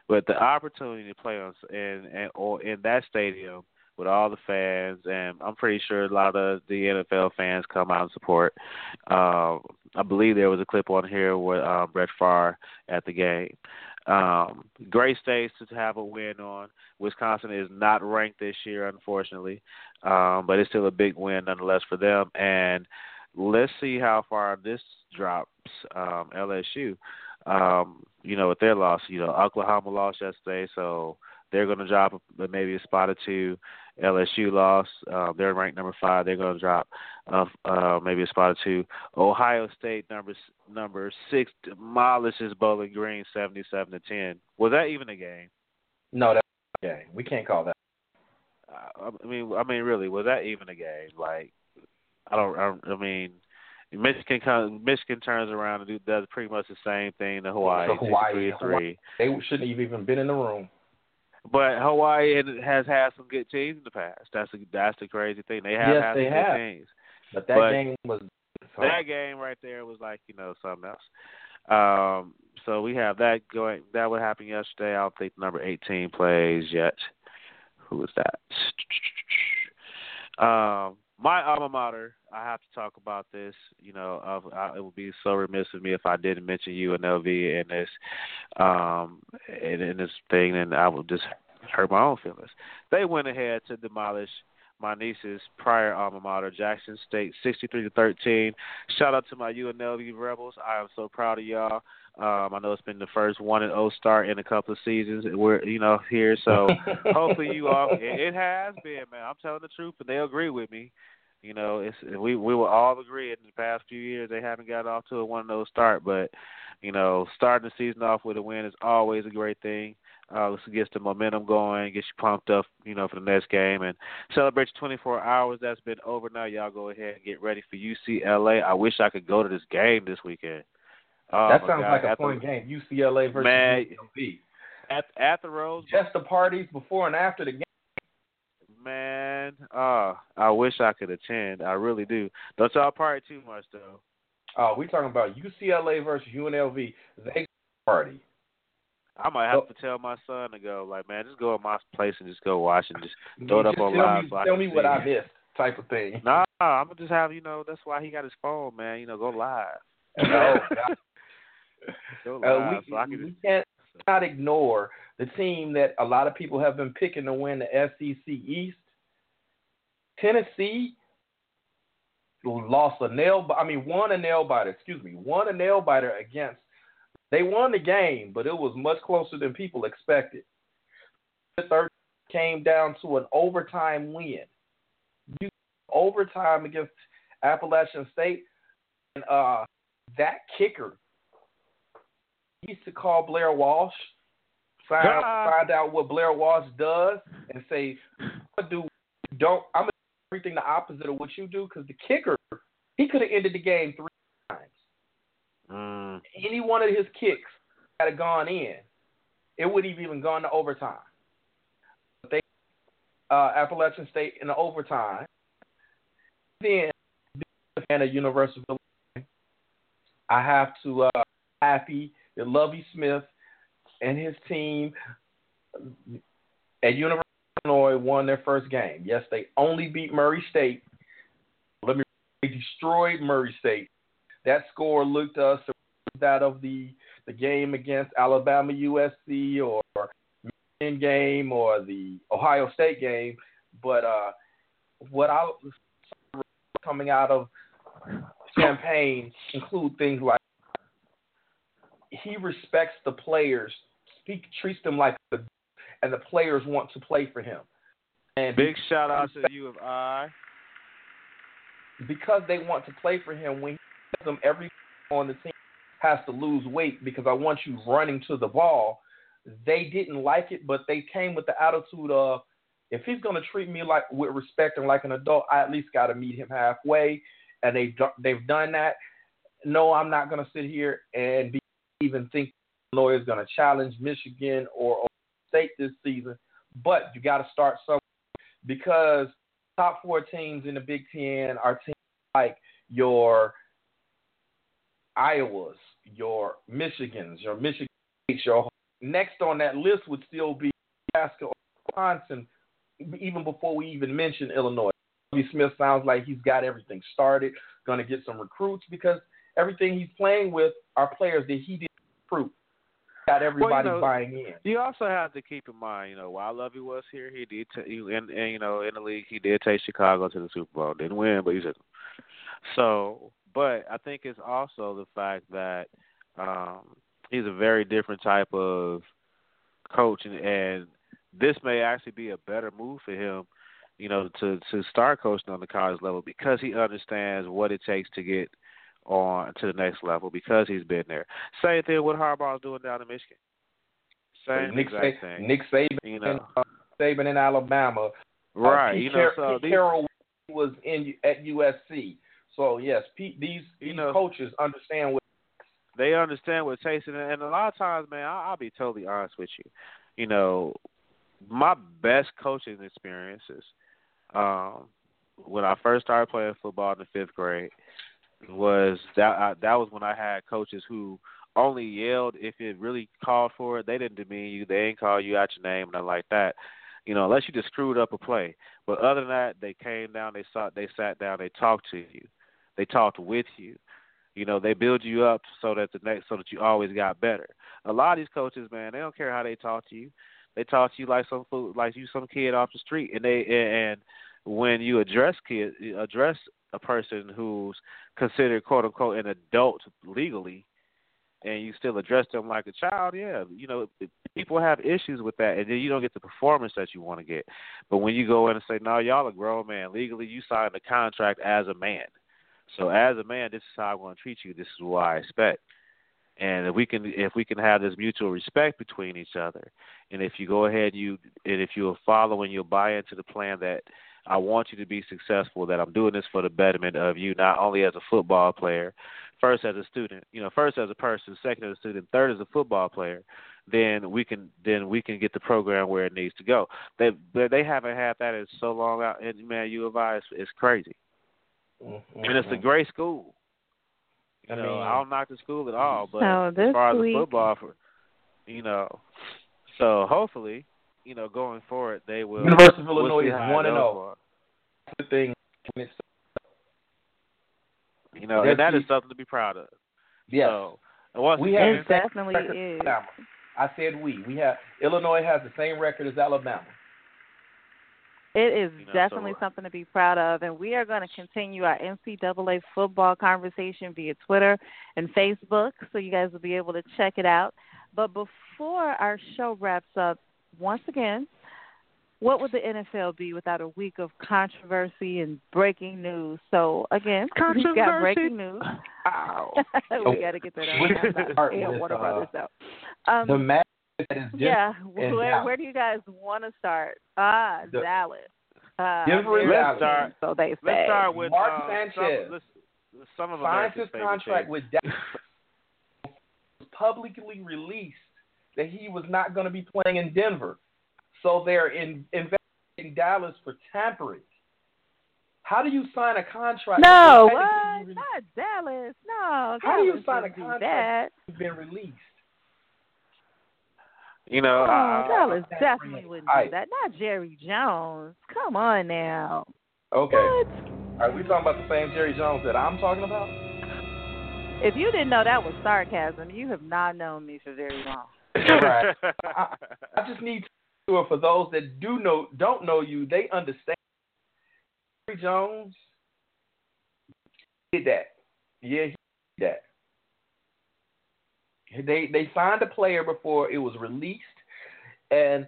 But the opportunity to play on in in, or in that stadium with all the fans, and I'm pretty sure a lot of the NFL fans come out and support. Um, I believe there was a clip on here with um, Brett Favre at the game. Um, great states to have a win on. Wisconsin is not ranked this year, unfortunately, um, but it's still a big win nonetheless for them. And let's see how far this drops um, LSU. Um, you know, with their loss, you know, Oklahoma lost yesterday, so they're going to drop maybe a spot or two. LSU lost. Uh, they're ranked number five. They're going to drop uh, uh, maybe a spot or two. Ohio State number number six demolishes Bowling Green seventy-seven to ten. Was that even a game? No, that's a game. We can't call that. Uh, I mean, I mean, really, was that even a game? Like, I don't. I, I mean, Michigan comes, Michigan turns around and do, does pretty much the same thing to Hawaii. So Hawaii, Hawaii, they shouldn't have even been in the room. But Hawaii has had some good teams in the past. That's the that's the crazy thing. They have yes, had they some have. good teams. But that but game was that game right there was like you know something else. Um, so we have that going. That would happen yesterday. I don't think number 18 plays yet. Who was that? Um, my alma mater. I have to talk about this. You know, I, it would be so remiss of me if I didn't mention UNLV in this, um, in, this thing, and I would just hurt my own feelings. They went ahead to demolish my niece's prior alma mater, Jackson State, 63 to 13. Shout out to my UNLV Rebels. I am so proud of y'all. Um, I know it's been the first one and O start in a couple of seasons. We're you know here, so hopefully you all. It, it has been, man. I'm telling the truth, and they agree with me. You know, it's we we will all agree in the past few years they haven't got off to a one those start, but you know, starting the season off with a win is always a great thing. Uh, this gets the momentum going, gets you pumped up, you know, for the next game, and celebrate your 24 hours. That's been over now. Y'all go ahead and get ready for UCLA. I wish I could go to this game this weekend. Oh, that sounds God. like a at fun the, game. UCLA versus Man, UCLA. At at the Rose Just the parties before and after the game. Man, uh, I wish I could attend. I really do. Don't y'all party too much though. Oh, we talking about UCLA versus UNLV. They party. I might have to tell my son to go. Like, man, just go to my place and just go watch and just throw it up on live. Me, so I tell me what. I missed, type of thing. Nah, I'm gonna just have you know. That's why he got his phone, man. You know, go live. Oh, God. Go Uh, live. we so I can we just, can't not ignore the team that a lot of people have been picking to win the SEC East. Tennessee lost a nail. I mean, won a nail biter. Excuse me, won a nail biter against. They won the game, but it was much closer than people expected. The third came down to an overtime win. You overtime against Appalachian State, and uh, that kicker used to call Blair Walsh, find, Ah. find out what Blair Walsh does, and say, "What do don't I'm gonna do everything the opposite of what you do?" Because the kicker, he could have ended the game three times. mm, Any one of his kicks had have gone in, it would have even gone to overtime. But they uh, Appalachian State in the overtime. Then, being a fan of University I have to uh, happy that Lovie Smith and his team at University of Illinois won their first game. Yes, they only beat Murray State. Let me they destroyed Murray State that score looked us that of the the game against Alabama USC or Michigan game or the Ohio State game, but uh, what I was coming out of Champaign include things like he respects the players, he treats them like the, and the players want to play for him. And big shout out to U of I. Because they want to play for him, when he tells them every on the team has to lose weight because I want you running to the ball, they didn't like it, but they came with the attitude of if he's going to treat me like with respect and like an adult, I at least got to meet him halfway. And they they've done that. No, I'm not going to sit here and be, even think Illinois is going to challenge Michigan or Ohio State this season. But you got to start somewhere because top four teams in the Big Ten are teams like your Iowas, your Michigans, your Michigan your next on that list would still be Nebraska or Wisconsin, even before we even mention Illinois. W. Smith sounds like he's got everything started, going to get some recruits because everything he's playing with are players that he didn't recruit. Got everybody well, you know, buying in. You also have to keep in mind, you know, while Lovie was here, he did, t- he, and, and you know, in the league, he did take Chicago to the Super Bowl. Didn't win, but he took. So, but I think it's also the fact that um he's a very different type of coach, and, and this may actually be a better move for him, you know, to to start coaching on the college level because he understands what it takes to get on to the next level because he's been there. Same thing with Harbaugh's doing down in Michigan. Same Nick exact Sa- thing. Nick Saban, you know, in, uh, Saban in Alabama. right? Uh, you know, Car- so Pete these, Carroll was in at USC. So yes, Pete, these You these know- coaches understand what. they understand what takes, and, a lot of times, man, I'll, I'll be totally honest with you. You know, my best coaching experiences um, when I first started playing football in the fifth grade was that I, that was when I had coaches who only yelled if it really called for it. They didn't demean you. They didn't call you out your name, and like that. You know, unless you just screwed up a play. But other than that, they came down, they sat, they sat down, they talked to you, they talked with you. You know, they build you up so that the next, so that you always got better. A lot of these coaches, man, they don't care how they talk to you. They talk to you like some food, like you some kid off the street, and they and when you address kid, address a person who's considered quote unquote an adult legally, and you still address them like a child, yeah, you know, people have issues with that, and then you don't get the performance that you want to get. But when you go in and say, "No, y'all a grown man legally," you signed a contract as a man. So as a man, this is how I want to treat you. This is what I expect. And if we can, if we can have this mutual respect between each other, and if you go ahead, you and if you are following, you'll buy into the plan that I want you to be successful, that I'm doing this for the betterment of you, not only as a football player, first as a student, you know, first as a person, second as a student, third as a football player, then we can then we can get the program where it needs to go. They they haven't had that in so long out and man, U of I is, is crazy. Mm-hmm. And it's a great school. You I know, mean- I don't knock the school at all, but So as far as week- the football, for, you know, so hopefully, you know, going forward, they will. University of Illinois is one and zero. That's the thing. You know, and that is something to be proud of. Yes. So, We have It definitely record is. Alabama. I said we. We have Illinois has the same record as Alabama. It is You know, definitely so- something to be proud of, and we are going to continue our NCAA football conversation via Twitter and Facebook, so you guys will be able to check it out. But before our show wraps up, once again, what would the NFL be without a week of controversy and breaking news? So again, we've got breaking news. Ow. we got to get that We on. can start Yeah, with, Warner uh, Brothers though. Um, the match that is yeah, where where do you guys want to start? Ah, The- Dallas. Uh, Denver and American, Dallas. So they say. Let's start with Mark uh, Sanchez. Some, let's- some of signs America's his favorite contract teams. with Dallas. publicly released that he was not going to be playing in Denver. So they're in, investigating Dallas for tampering. How do you sign a contract? No, what? technically Not Dallas. No. How do you sign a contract That. has been released? You know, Oh, I, Dallas that's definitely really wouldn't tight. do that. Not Jerry Jones. Come on now. Okay. What? Are we talking about the same Jerry Jones that I'm talking about? If you didn't know that was sarcasm, you have not known me for very long. Right. I, I just need to for those that do know don't know you, they understand. Jerry Jones did that. Yeah, he did that. They they signed a player before it was released, and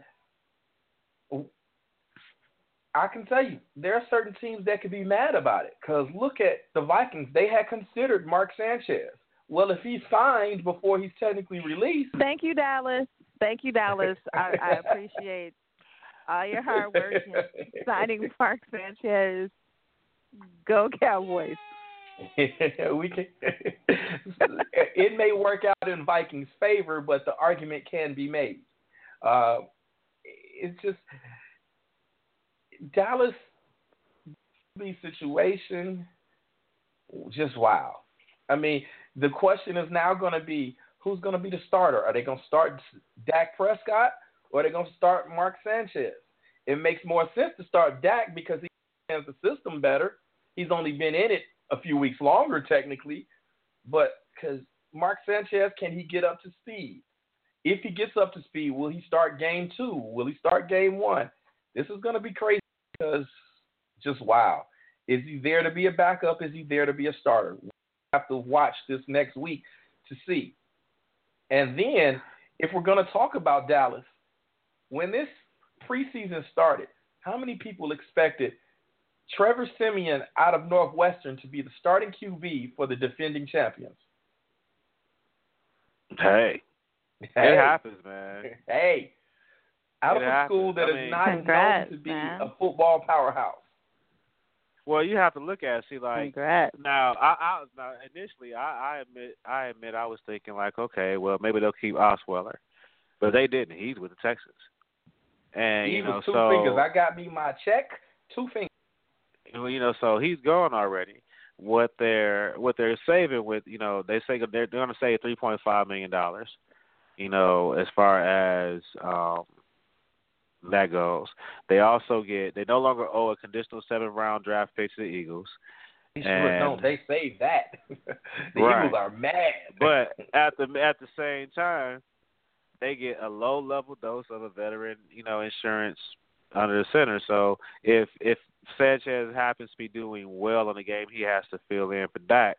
I can tell you there are certain teams that could be mad about it. Because look at the Vikings; they had considered Mark Sanchez. Well, if he's signed before he's technically released, Thank you, Dallas. Thank you, Dallas. I, I appreciate all your hard work in signing Mark Sanchez. Go Cowboys. we can. it may work out in Vikings' favor, but the argument can be made. Uh, it's just Dallas situation. Just wow. I mean, the question is now going to be who's going to be the starter? Are they going to start Dak Prescott or are they going to start Mark Sanchez? It makes more sense to start Dak because he understands the system better. He's only been in it a few weeks longer, technically, but because Mark Sanchez, can he get up to speed? If he gets up to speed, will he start game two? Will he start game one? This is going to be crazy because just wow. Is he there to be a backup? Is he there to be a starter? We have to watch this next week to see. And then, if we're going to talk about Dallas, when this preseason started, how many people expected Trevor Siemian out of Northwestern to be the starting QB for the defending champions? Hey, Hey, it happens, man. hey, out It of a school happens. that I is mean- not Congrats, known to be man. a football powerhouse. Well, you have to look at it, see like Congrats. now. I, I now initially I, I admit I admit I was thinking like, okay, well maybe they'll keep Osweiler, but they didn't. He's with the Texans, and he you know two so fingers. I got me my check, two fingers. Well, you know, so he's gone already. What they're what they're saving with, you know, they say they're, they're going to save three point five million dollars. You know, as far as um that goes, they also get they no longer owe a conditional seven round draft pick to the Eagles. They sure And- don't. They saved that. the Right. Eagles are mad. But at the at the same time, they get a low level dose of a veteran, you know, insurance under the center. So if if Sanchez happens to be doing well in the game, he has to fill in for Dak.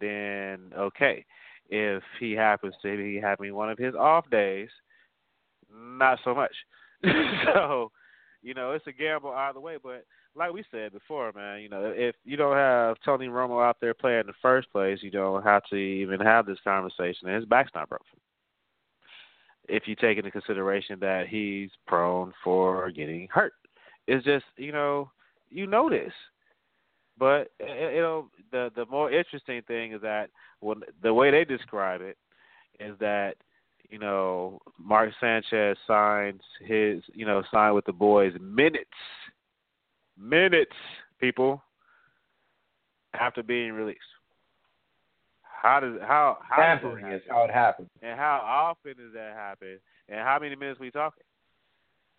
Then okay. If he happens to be having one of his off days, not so much. so, you know, it's a gamble either way. But like we said before, man, you know, if you don't have Tony Romo out there playing in the first place, you don't have to even have this conversation. And his back's not broken. If you take into consideration that he's prone for getting hurt, it's just you know you know this. But you know the the more interesting thing is that when the way they describe it is that you know Mark Sanchez signs his you know signed with the boys minutes minutes people after being released. How does how how does that happen? is how it happens. And how often does that happen? And how many minutes we talking?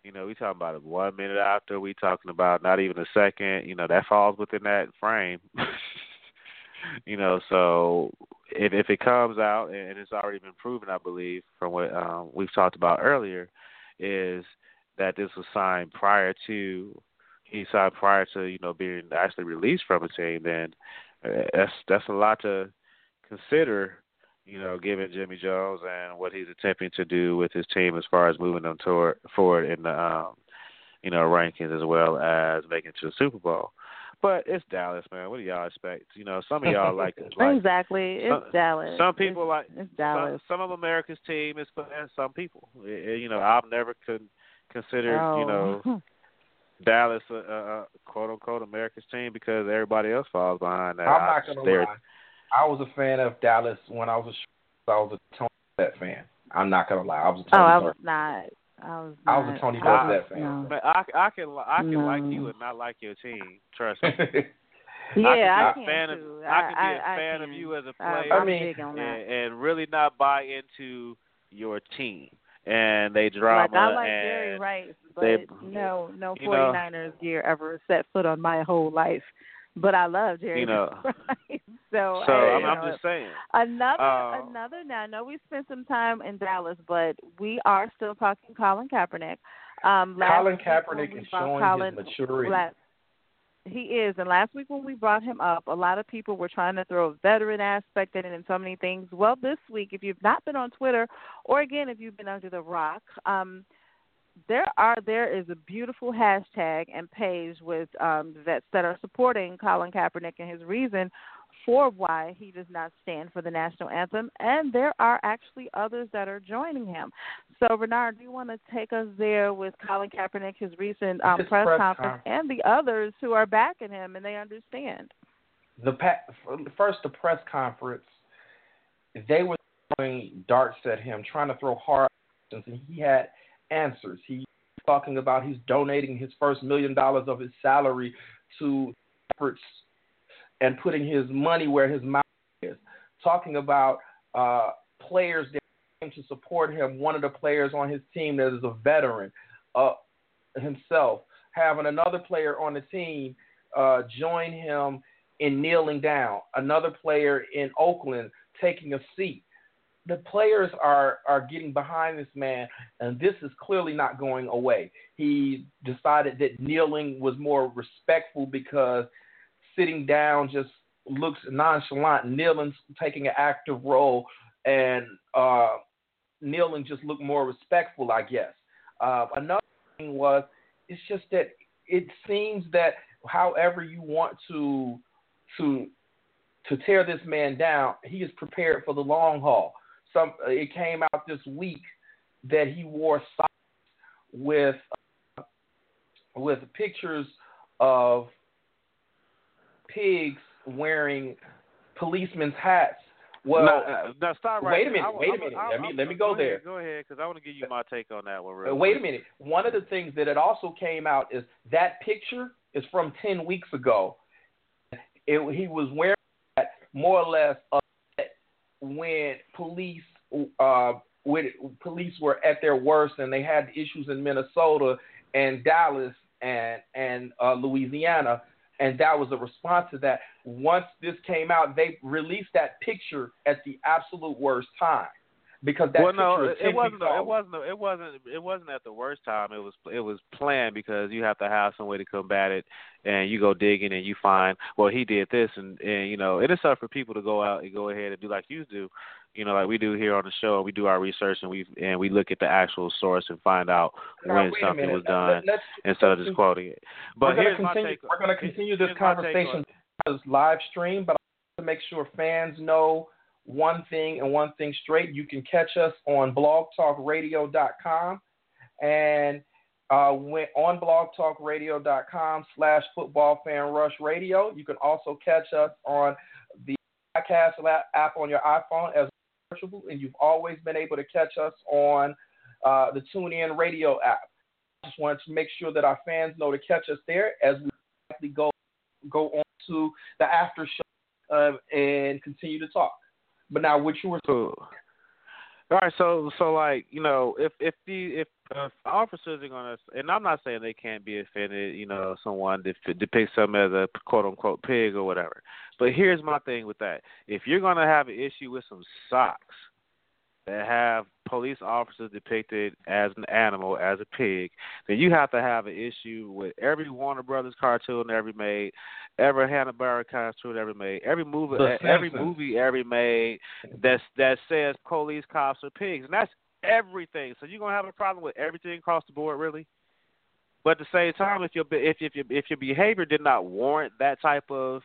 You know, we talking about one minute after. We talking about not even a second. You know, that falls within that frame. you know, so if if it comes out and it's already been proven, I believe, from what um, we've talked about earlier, is that this was signed prior to he signed prior to you know being actually released from a team. Then uh, that's that's a lot to consider you know, given Jimmy Jones and what he's attempting to do with his team as far as moving them toward forward in the um, you know rankings as well as making it to the Super Bowl. But it's Dallas, man. What do y'all expect? You know, some of y'all like like exactly. It's some- Dallas. some people it's, like it's Dallas. some of America's team is for and some people. Eh, eh, You know, I've never con- considered oh. you know Dallas a, a, a quote unquote America's team because everybody else falls behind that. I'm not gonna they're- lie. I was a fan of Dallas when I was a sh- I was a Tony Dorsett fan. I'm not gonna lie. I was a oh, I Dorsett. was not. I was. I was a not- Tony I Dorsett was- fan. no. Man, I, I can I can like you and not like your team. Trust me. Yeah, I I, can be a can fan of too. I can be a I, fan of you as a player I'm mean, big on that. and, and really not buy into your team and they drama Like I like and Jerry Rice, but they- no, no you know- 49ers gear ever set foot on my whole life. But I love Jerry. You know. Rice. so So I, I'm, you I'm just saying. Another, Uh, another. Now I know we spent some time in Dallas, but we are still talking Colin Kaepernick. Um, Colin week Kaepernick is brought showing Colin, his maturity. last- he is, and last week when we brought him up, a lot of people were trying to throw a veteran aspect in it and so many things. Well, this week, if you've not been on Twitter, or again if you've been under the rock, um, there are there is a beautiful hashtag and page with um, vets that are supporting Colin Kaepernick and his reason for why he does not stand for the national anthem, and there are actually others that are joining him. So, Bernard, do you want to take us there with Colin Kaepernick, his recent um, press, press conference, con- and the others who are backing him and they understand? the pa- first the press conference, they were throwing darts at him, trying to throw hard and he had answers. He's talking about he's donating his first million dollars of his salary to efforts and putting his money where his mouth is. Talking about uh, players that came to support him. One of the players on his team that is a veteran uh, himself, having another player on the team uh, join him in kneeling down. Another player in Oakland taking a seat. The players are are getting behind this man, and this is clearly not going away. He decided that kneeling was more respectful because sitting down just looks nonchalant. Kneeling, taking an active role, and uh, kneeling just looked more respectful, I guess. Uh, another thing was it's just that it seems that however you want to to to tear this man down, he is prepared for the long haul. Some it came out this week that he wore socks with uh, with pictures of pigs wearing policemen's hats. Well, now, uh, now stop right wait a minute, I- wait a minute. I'm- Let me- let me go there. Ahead, go ahead, because I want to give you my take on that one. Real wait a minute. One of the things that it also came out is that picture is from ten weeks ago. It, he was wearing that more or less when police uh, when police were at their worst and they had issues in Minnesota and Dallas and and uh, Louisiana, and that was a response to that. Once this came out, they released that picture at the absolute worst time because that well, no, it, is 10 it wasn't. weeks It wasn't. It wasn't. It wasn't at the worst time. It was. It was planned because you have to have some way to combat it, and you go digging and you find. Well, he did this, and and you know, it is up for people to go out and go ahead and do like you do, you know, like we do here on the show. We do our research and we and we look at the actual source and find out Now, when something was done let's- instead of just quoting it. But we're gonna my continue, take. We're going to continue this here's my take on conversation as live stream, but I want to make sure fans know one thing and one thing straight. You can catch us on blogtalkradio.com and uh, when, on blogtalkradio.com slash football fan rush radio. You can also catch us on the podcast app on your iPhone as searchable, and you've always been able to catch us on uh, the TuneIn radio app. I just wanted to make sure that our fans know to catch us there as we go go on to the after show um, and continue to talk. But now, what you were Cool. All right, so so like you know, if if the if, if officers are gonna, and I'm not saying they can't be offended, you know, someone dep- depicts them as a quote unquote pig or whatever. But here's my thing with that: if you're gonna have an issue with some socks that have police officers depicted as an animal, as a pig, then you have to have an issue with every Warner Brothers cartoon ever made, every Hanna Barbera cartoon ever made, every movie, The every Simpsons. movie ever made that that says police, cops, are pigs, and that's everything. So you're gonna have a problem with everything across the board, really. But at the same time, if your if if your if your behavior did not warrant that type of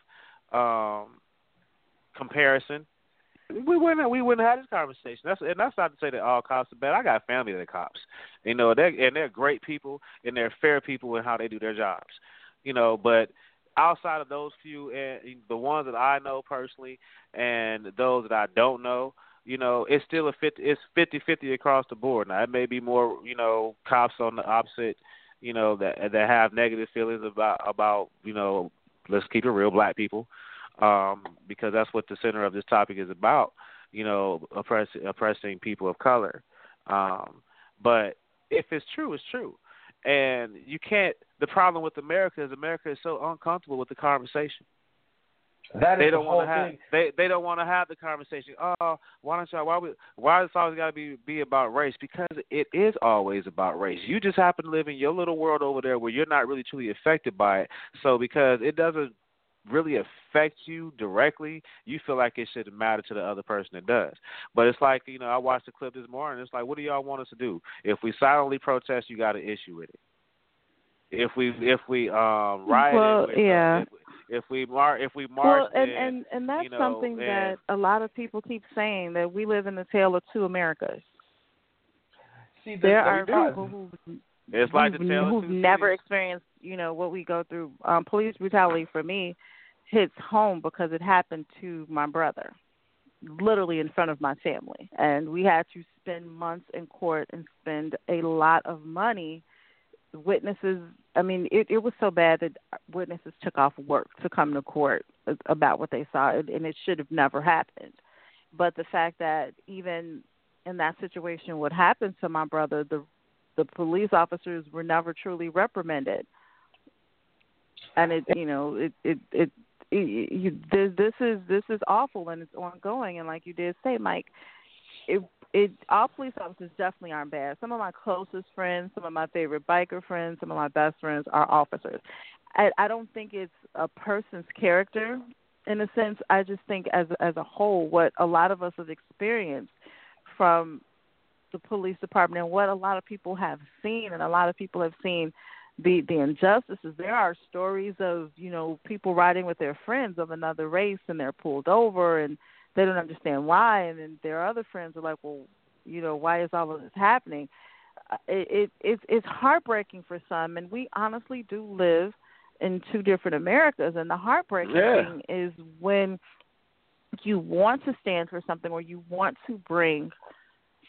um, comparison, we wouldn't we wouldn't have this conversation. That's and that's not to say that all cops are bad. I got family that are cops, you know, they and they're great people and they're fair people in how they do their jobs, you know. But outside of those few and the ones that I know personally and those that I don't know, you know, it's still a 50, it's fifty fifty across the board. Now it may be more, you know, cops on the opposite, you know, that that have negative feelings about about, you know, let's keep it real, black people, um, because that's what the center of this topic is about, you know, oppress, oppressing people of color. Um, but if it's true, it's true. And you can't. The problem with America is America is so uncomfortable with the conversation. That is they the don't whole want to have thing. they they don't want to have the conversation. Oh, why don't y'all? Why we? Why it's always got to be be about race? Because it is always about race. You just happen to live in your little world over there where you're not really truly affected by it. So because it doesn't really affect you directly, you feel like it shouldn't matter to the other person it does. But it's like you know, I watched the clip this morning. It's like, what do y'all want us to do? If we silently protest, you got an issue with it. If we if we um riot, Well, if, yeah. if, if we mar if we march, Well, and and and that's you know, something and- that a lot of people keep saying that we live in the tale of two Americas. See, the, There are reason- people who It's like the who've, tale who've never experienced, you know, what we go through. Um, police brutality for me hits home because it happened to my brother, literally in front of my family, and we had to spend months in court and spend a lot of money. Witnesses, I mean, it, it was so bad that witnesses took off work to come to court about what they saw, and it should have never happened. But the fact that even in that situation, what happened to my brother, the the police officers were never truly reprimanded, and it you know it it it, it you, this is this is awful and it's ongoing and like you did say, Mike, it it all police officers definitely aren't bad. Some of my closest friends, some of my favorite biker friends, some of my best friends are officers. I, I don't think it's a person's character in a sense. I just think as as a whole, what a lot of us have experienced from the police department and what a lot of people have seen and a lot of people have seen the the injustices. There are stories of you know people riding with their friends of another race and they're pulled over and they don't understand why. And then their other friends are like well you know why is all of this happening? Uh, it, it it's it's heartbreaking for some. And we honestly do live in two different americas. And the heartbreaking Yeah. thing is when you want to stand for something or you want to bring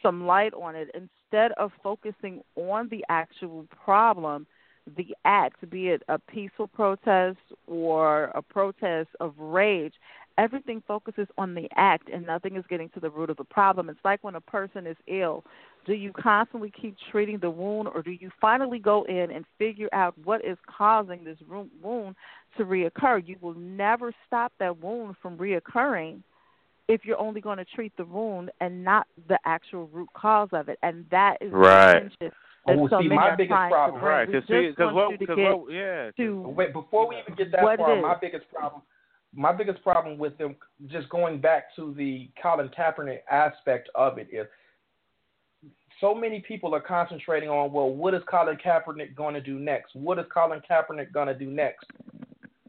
some light on it instead of focusing on the actual problem the act be it a peaceful protest or a protest of rage everything focuses on the act and nothing is getting to the root of the problem. It's like when a person is ill. Do you constantly keep treating the wound or do you finally go in and figure out what is causing this wound to reoccur? You will never stop that wound from reoccurring if you're only going to treat the wound and not the actual root cause of it, and that is Right. the Oh, that Oh, so see, many my are biggest trying problem- to. Right, We because just want what, you to cause get what, yeah, to Wait, before we even get that far, is. my biggest problem, my biggest problem with them, just going back to the Colin Kaepernick aspect of it is, so many people are concentrating on, well, what is Colin Kaepernick going to do next? What is Colin Kaepernick going to do next?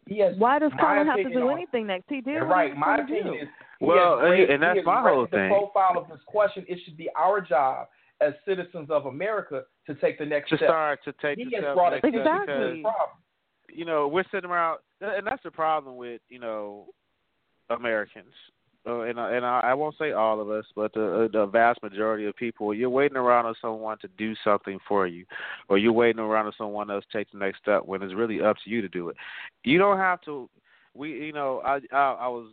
He has. why does my Colin have to do on- anything next? He did You're what he right. My gonna do. opinion is, Well, has raised- and that's my whole raised the profile of this question. It should be our job as citizens of America to take the next to step. start to take he the has step brought next Exactly. because problem. you know we're sitting around, and that's the problem with you know Americans, uh, and I- and I, I won't say all of us, but the, the vast majority of people. You're waiting around on someone to do something for you, or you're waiting around on someone else to take the next step when it's really up to you to do it. You don't have to. We, you know, I I, I was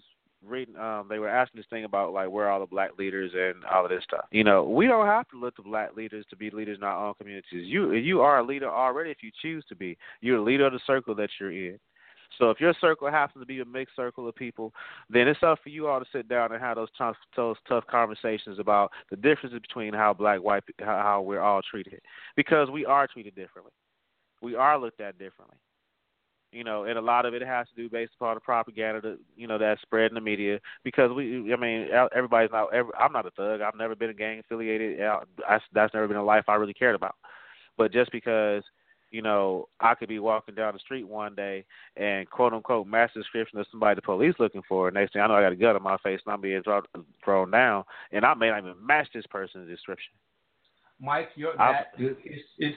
reading. Um, they were asking this thing about like where are all the black leaders and all of this stuff. You know, we don't have to look to black leaders to be leaders in our own communities. You you are a leader already if you choose to be. You're a leader of the circle that you're in. So if your circle happens to be a mixed circle of people, then it's up for you all to sit down and have those tough, those tough conversations about the differences between how black, white, how, how we're all treated, because we are treated differently. We are looked at differently. You know, and a lot of it has to do based upon the propaganda that you know that's spread in the media. Because we, I mean, everybody's not. Every, I'm not a thug. I've never been a gang affiliated. I, that's never been a life I really cared about. But just because you know, I could be walking down the street one day and quote unquote match the description of somebody the police looking for. And next thing I know, I got a gun in my face and I'm being thrown, thrown down, and I may not even match this person's description. Mike, you're that. It's it's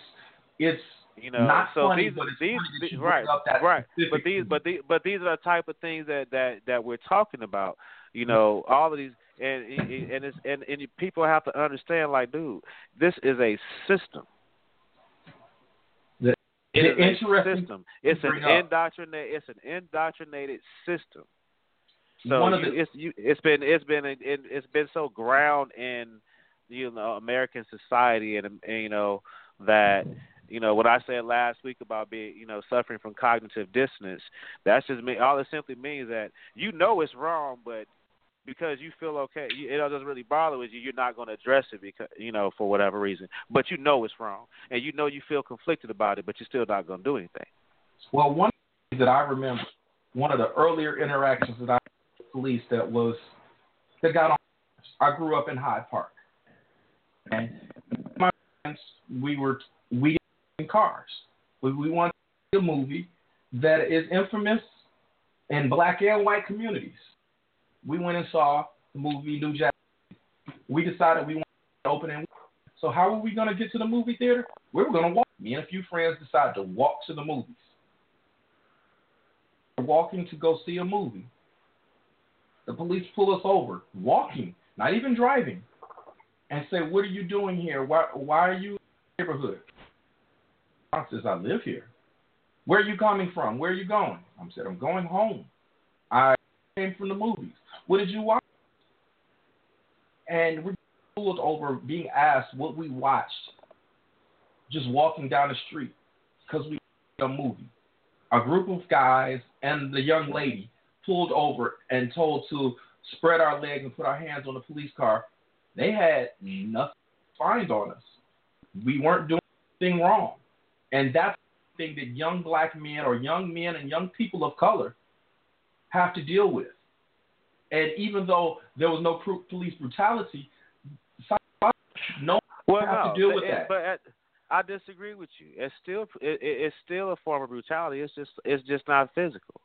it's You know, not so funny, these, but it's these, funny these- right, right. But these, but these, but these are the type of things that that that we're talking about. You know, all of these, and and it's and and people have to understand, like, dude, this is a system. The- It the a system. It's an indoctrinated. It's an indoctrinated system. So One of you, the- it's you, it's been it's been it, it's been so ground in you know American society and, and you know that you know what I said last week about being, you know, suffering from cognitive dissonance. That's just me. All it simply means that you know it's wrong, but because you feel okay, it doesn't really bother with you. You're not going to address it because you know for whatever reason, but you know it's wrong, and you know you feel conflicted about it, but you're still not going to do anything. Well, one that I remember, one of the earlier interactions that I with police that was that got on. I grew up in Hyde Park, and my friends, we were we cars. We we see a movie that is infamous in black and white communities we went and saw the movie New Jack. We decided we wanted to open it. So how were we going to get to the movie theater? We were going to walk. Me and a few friends decided to walk to the movies. We're walking to go see a movie. The police pull us over, walking, not even driving, and say, "What are you doing here? Why, why are you in the neighborhood?" I says, "I live here." Where are you coming from? Where are you going? I said, "I'm going home. I came from the movies." What did you watch? And we pulled over being asked what we watched just walking down the street because we a movie. A group of guys and the young lady pulled over and told to spread our legs and put our hands on the police car. They had nothing to find on us. We weren't doing anything wrong. And that's the thing that young black men or young men and young people of color have to deal with. And even though there was no pr- police brutality, no well, have no, to deal but with that. But at, I disagree with you. It's still it, it's still a form of brutality. It's just it's just not physical.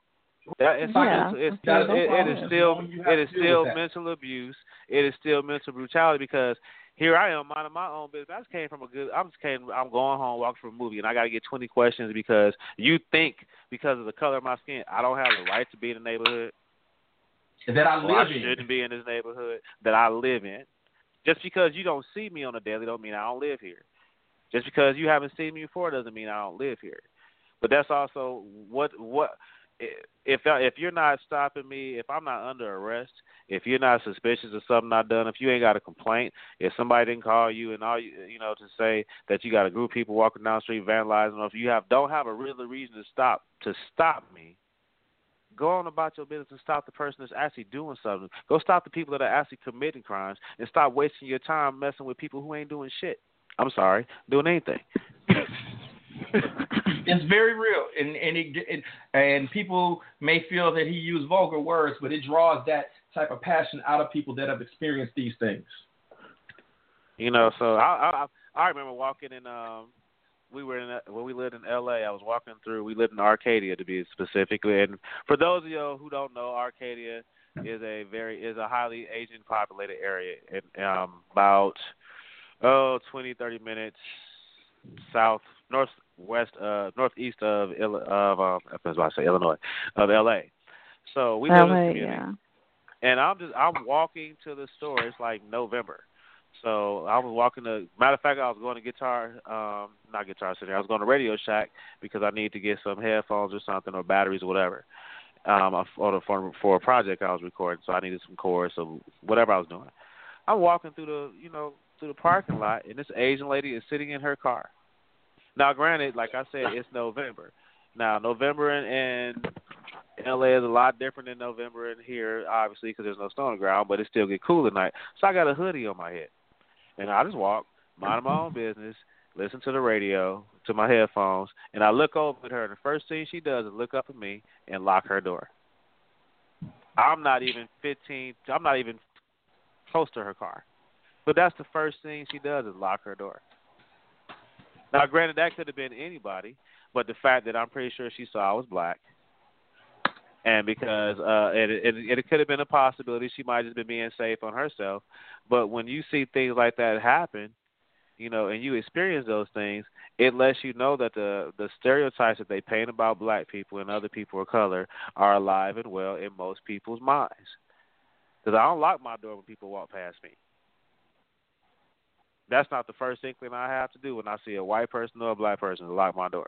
That, it's, Yeah, it's, it's still, no it, it problem. still You have it to is deal still with that. mental abuse. It is still mental brutality because here I am minding my own business. I just came from a good. I'm just came. I'm going home, walking from a movie, and I got to get 20 questions because you think because of the color of my skin, I don't have the right to be in the neighborhood. that I or I live in. shouldn't be in this neighborhood that I live in. Just because you don't see me on a daily don't mean I don't live here. Just because you haven't seen me before doesn't mean I don't live here. But that's also what what if if you're not stopping me, if I'm not under arrest, if you're not suspicious of something I've done, if you ain't got a complaint, if somebody didn't call you and all you you know to say that you got a group of people walking down the street vandalizing, or if you have don't have a real reason to stop to stop me, go on about your business and stop the person that's actually doing something. Go stop the people that are actually committing crimes and stop wasting your time messing with people who ain't doing shit. I'm sorry, doing anything. it's very real, and and it, it, and people may feel that he used vulgar words, but it draws that type of passion out of people that have experienced these things. You know, so I I I remember walking in um we were in when we lived in L.A. I was walking through. We lived in Arcadia to be specifically, and for those of you who don't know, Arcadia is a very is a highly Asian populated area, and um about oh twenty thirty minutes south northwest uh northeast of Ill- of um I was about to say Illinois of L.A. So we live in this community yeah. and I'm just I'm walking to the store. It's like November, so I was walking to. Matter of fact, I was going to Guitar, um, not Guitar Center. I was going to Radio Shack because I need to get some headphones or something or batteries or whatever. Um, for for for a project I was recording, so I needed some chorus or whatever I was doing. I'm walking through the you know through the parking lot, and this Asian lady is sitting in her car. Now, granted, like I said, it's November. Now, November in, in LA is a lot different than November in here, obviously, because there's no snow on the ground, but it still get cool at night. So I got a hoodie on my head, and I just walk, mind my own business, listen to the radio, to my headphones, and I look over at her, and the first thing she does is look up at me and lock her door. I'm not even 15. I'm not even close to her car, but that's the first thing she does is lock her door. Now, granted, that could have been anybody, but the fact that I'm pretty sure she saw I was black, and because uh, it, it it could have been a possibility she might have just been being safe on herself. But when you see things like that happen, you know, and you experience those things, it lets you know that the the stereotypes that they paint about black people and other people of color are alive and well in most people's minds. Because I don't lock my door when people walk past me. That's not the first inkling I have to do when I see a white person or a black person to lock my door.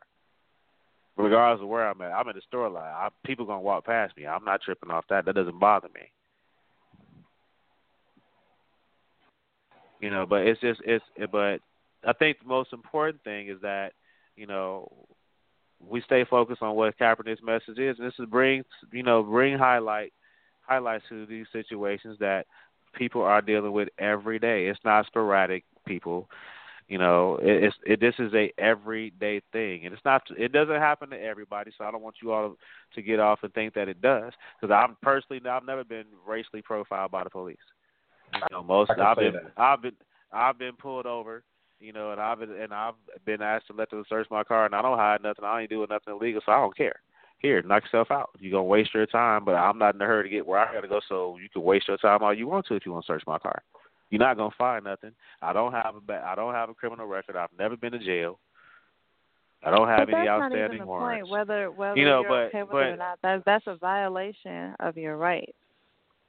Regardless of where I'm at, I'm in the store line. I, people gonna walk past me. I'm not tripping off that. That doesn't bother me. You know, but it's just it's. But I think the most important thing is that you know, we stay focused on what Kaepernick's message is, and this is bring you know bring highlight highlights to these situations that people are dealing with every day. It's not sporadic, people. You know, it, it's it. This is a everyday thing, and it's not. It doesn't happen to everybody. So I don't want you all to get off and think that it does, because I'm personally, I've never been racially profiled by the police. You know, most I've been. I've been, I've been pulled over. You know, and I've been, and I've been asked to let them search my car, and I don't hide nothing. I ain't doing nothing illegal, so I don't care. Here, knock yourself out. You're gonna waste your time, but I'm not in a hurry to get where I gotta go. So you can waste your time all you want to if you want to search my car. You're not gonna find nothing. I don't have a ba- I don't have a criminal record. I've never been to jail. I don't have but any that's outstanding not even the warrants. Point, whether whether you know, you're but, okay but, or not, that's that's a violation of your rights.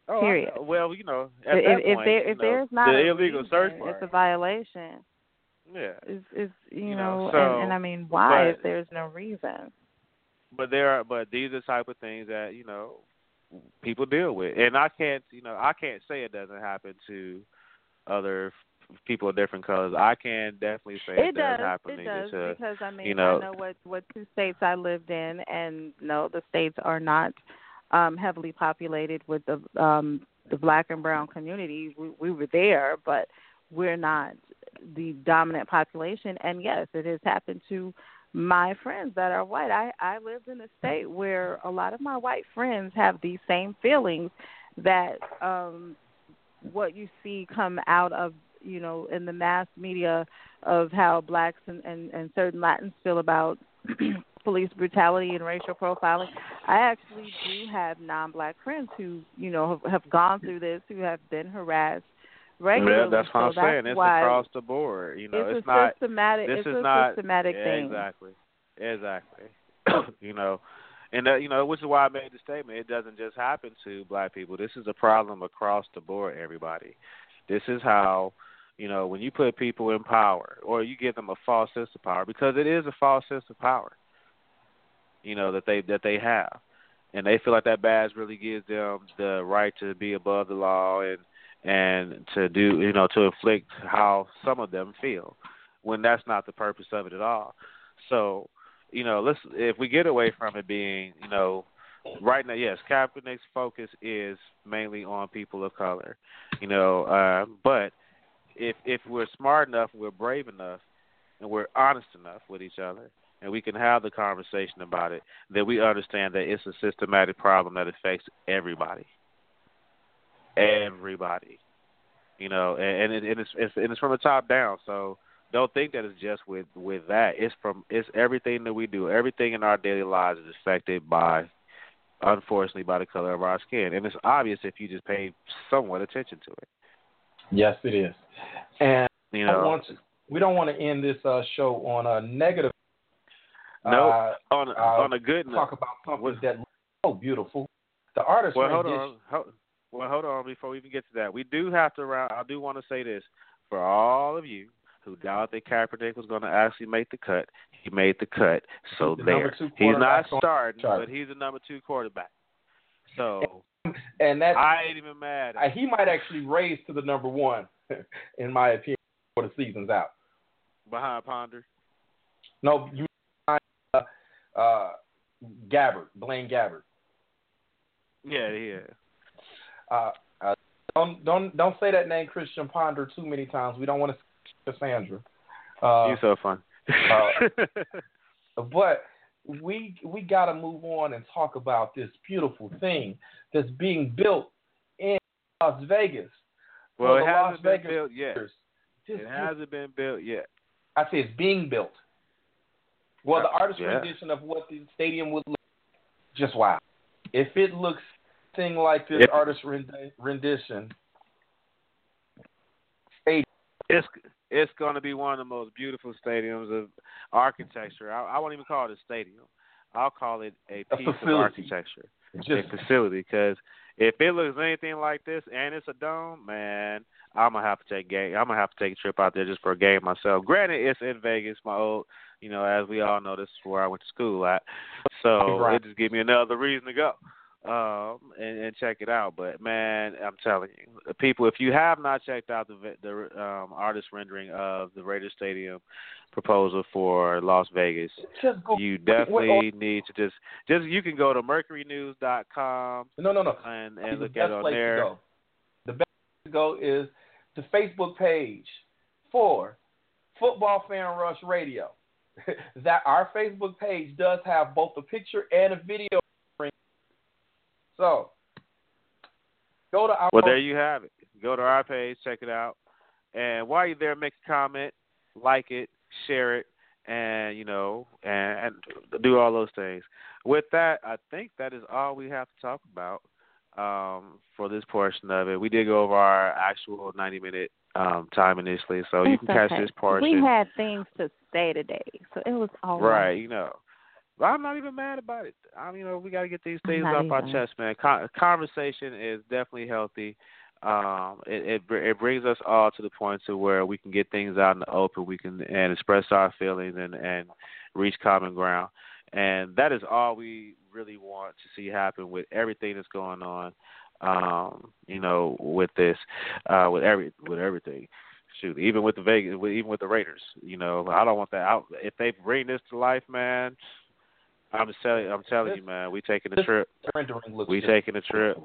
Oh, period. I, well, you know, at if, that if point, there if know, there's not the a illegal reason, search it's a violation. Yeah. Is is you, You know, know, so, and, and I mean why but, if there's no reason. But there are but these are the type of things that, you know, people deal with. And I can't you know, I can't say it doesn't happen to other people of different colors. I can definitely say it, does. happen It does to, because I mean you know, I know what what two states I lived in, and no, the states are not um heavily populated with the um the black and brown communities. We, we were there, but we're not the dominant population. And yes, it has happened to my friends that are white. I I lived in a state where a lot of my white friends have these same feelings that um what you see come out of you know in the mass media of how blacks and and, and certain Latins feel about police brutality and racial profiling. I actually do have non-black friends who you know have, have gone through this, who have been harassed regularly. Yeah, that's what so I'm saying. It's across the board. You know, it's, it's, a not systematic. this it's is a not systematic yeah, thing. Exactly. Exactly. you know, and uh, you know, which is why I made the statement. It doesn't just happen to black people. This is a problem across the board. Everybody. This is how. You know, when you put people in power, or you give them a false sense of power, because it is a false sense of power. You know that they that they have, and they feel like that badge really gives them the right to be above the law and and to do you know to inflict how some of them feel when that's not the purpose of it at all so you know let's if we get away from it being you know right now yes Kaepernick's focus is mainly on people of color you know uh but if if we're smart enough we're brave enough and we're honest enough with each other and we can have the conversation about it then we understand that it's a systematic problem that affects everybody everybody. You know, and, and, it, and it's, it's and it's from the top down. So don't think that it's just with with that. It's from it's everything that we do. Everything in our daily lives is affected by, unfortunately, by the color of our skin, and it's obvious if you just pay somewhat attention to it. Yes, it is. And you know, want to, we don't want to end this uh, show on a negative. No, uh, on a, uh, on a good note. Talk about something that looks so beautiful. The artist well, hold on. Hold, well, hold on before we even get to that. We do have to. I do want to say this for all of you who doubt that Kaepernick was going to actually make the cut. He made the cut, so He's the there. He's not starting, but he's the number two quarterback. So, and that I ain't even mad. He might actually raise to the number one, in my opinion, for the season's out. Behind Ponder. No, you uh, uh, Gabbert, Blaine Gabbert. Yeah, yeah. Uh, uh, don't don't don't say that name Christian Ponder too many times. We don't want to Cassandra. Uh, You're so fun. uh, but we we got to move on and talk about this beautiful thing that's being built in Las Vegas. Well, it hasn't Las been Vegas built yet. Raiders. This It hasn't been built yet. I say it's being built. Well, the artist Yeah. rendition of what the stadium would look, just wow. If it looks thing like this If- artist rendi- rendition, It's it's going to be one of the most beautiful stadiums of architecture. I, I won't even call it a stadium. I'll call it a A piece of facility. architecture, just a facility. Because if it looks anything like this and it's a dome, man, I'm gonna have to take game. I'm gonna have to take a trip out there just for a game myself. Granted, it's in Vegas, my old, you know, as we all know, this is where I went to school at. So Right. it just gives me another reason to go. Um, and, and check it out. But man, I'm telling you, people, if you have not checked out the the um, artist rendering of the Raiders Stadium proposal for Las Vegas, Just go. you definitely wait, need to just just you can go to mercurynews.com No, no, no. and and look at it on there. The best place to go is the Facebook page for Football Fan Rush Radio. that our Facebook page does have both a picture and a video. So go to our Well, there you have it. Go to our page, check it out, and while you're there, make a comment, like it, share it, and you know, and, and do all those things. With that, I think that is all we have to talk about um, for this portion of it. We did go over our actual 90 minute um, time initially, so you It's can catch this portion. We had things to say today, so it was all Right, you know. But I'm not even mad about it. I mean, you know, we got to get these things off our chest, man. Con- conversation is definitely healthy. Um, it, it br- it brings us all to the point to where we can get things out in the open. We can and express our feelings and and reach common ground. And that is all we really want to see happen with everything that's going on. Um, you know, with this, uh, with every with everything shoot, even with the Vegas, even with the Raiders, you know, I don't want that out. If they bring this to life, man, I'm just telling, I'm telling you, man, we taking a trip. rendering looks We just- taking a trip.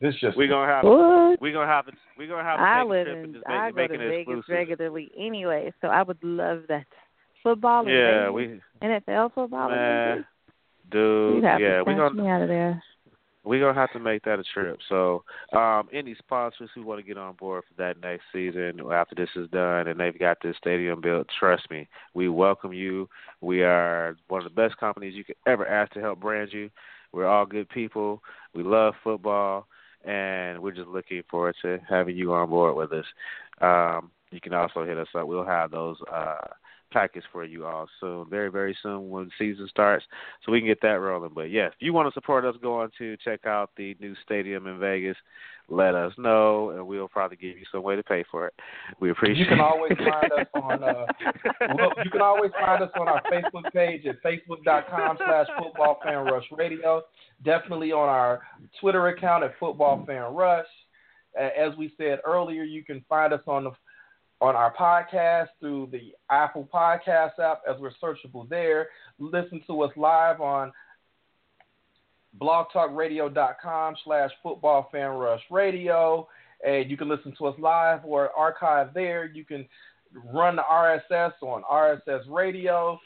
This just We gonna have, What? we gonna have, to, we gonna have to take live a trip and in. just make, I go to Vegas exclusive. regularly anyway, so I would love that. Football. in Yeah, Vegas, we, NFL football. in man, Vegas? dude, You'd have yeah, to we snatch gonna me out of there. We gonna have to make that a trip. So, um, any sponsors who want to get on board for that next season after this is done and they've got this stadium built, trust me, we welcome you. We are one of the best companies you could ever ask to help brand you. We're all good people. We love football, and we're just looking forward to having you on board with us. Um, you can also hit us up. We'll have those uh, packets for you all soon, very very soon when season starts, so we can get that rolling. But yeah, if you want to support us going to check out the new stadium in Vegas, let us know, and we'll probably give you some way to pay for it. We appreciate. You can always find us on. Uh, well, you can always find us on our Facebook page at facebook.com slash football fan rush radio. Definitely on our Twitter account at football fan rush. As we said earlier, you can find us on the on our podcast through the Apple Podcast app as we're searchable there. Listen to us live on blogtalkradio.com slash football fan rush radio. And you can listen to us live or archive there. You can run the RSS on RSS Radio.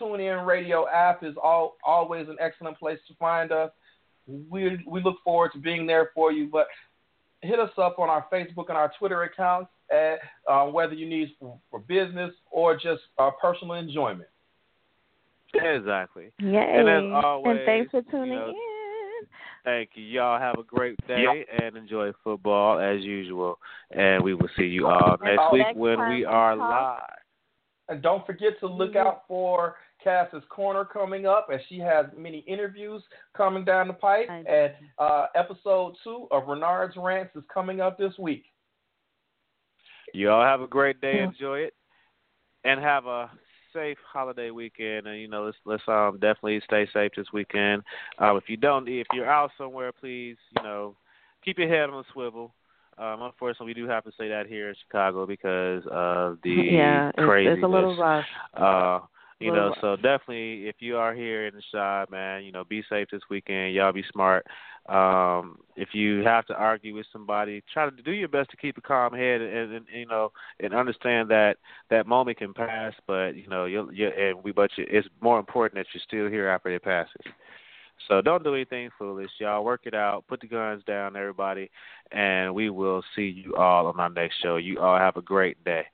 TuneIn Radio app is all, always an excellent place to find us. We, we look forward to being there for you. But hit us up on our Facebook and our Twitter accounts, at, uh, whether you need for, for business or just uh, personal enjoyment. Exactly. Yay! And as always, and thanks for you tuning know, in. Thank you. Y'all have a great day and enjoy football as usual. And we will see you all next Oh, week next when time we we are talk. live. And don't forget to look Mhm. out for Cass's Corner coming up, as she has many interviews coming down the pipe. And uh, episode two of Renard's Rants is coming up this week. You all have a great day. Enjoy it, and have a safe holiday weekend. And you know, let's let's um definitely stay safe this weekend. Um, if you don't, if you're out somewhere, please, you know, keep your head on a swivel. Um, unfortunately, we do have to say that here in Chicago because of the yeah, it's, craziness. it's a little rough. Uh, you know, rough. so definitely, if you are here in the shop, man, you know, be safe this weekend. Y'all be smart. Um, if you have to argue with somebody, try to do your best to keep a calm head and, and, you know, and understand that that moment can pass. But you know, you'll, you and we, but you, it's more important that you're still here after it passes. So don't do anything foolish, y'all. Work it out. Put the guns down, everybody, and we will see you all on our next show. You all have a great day.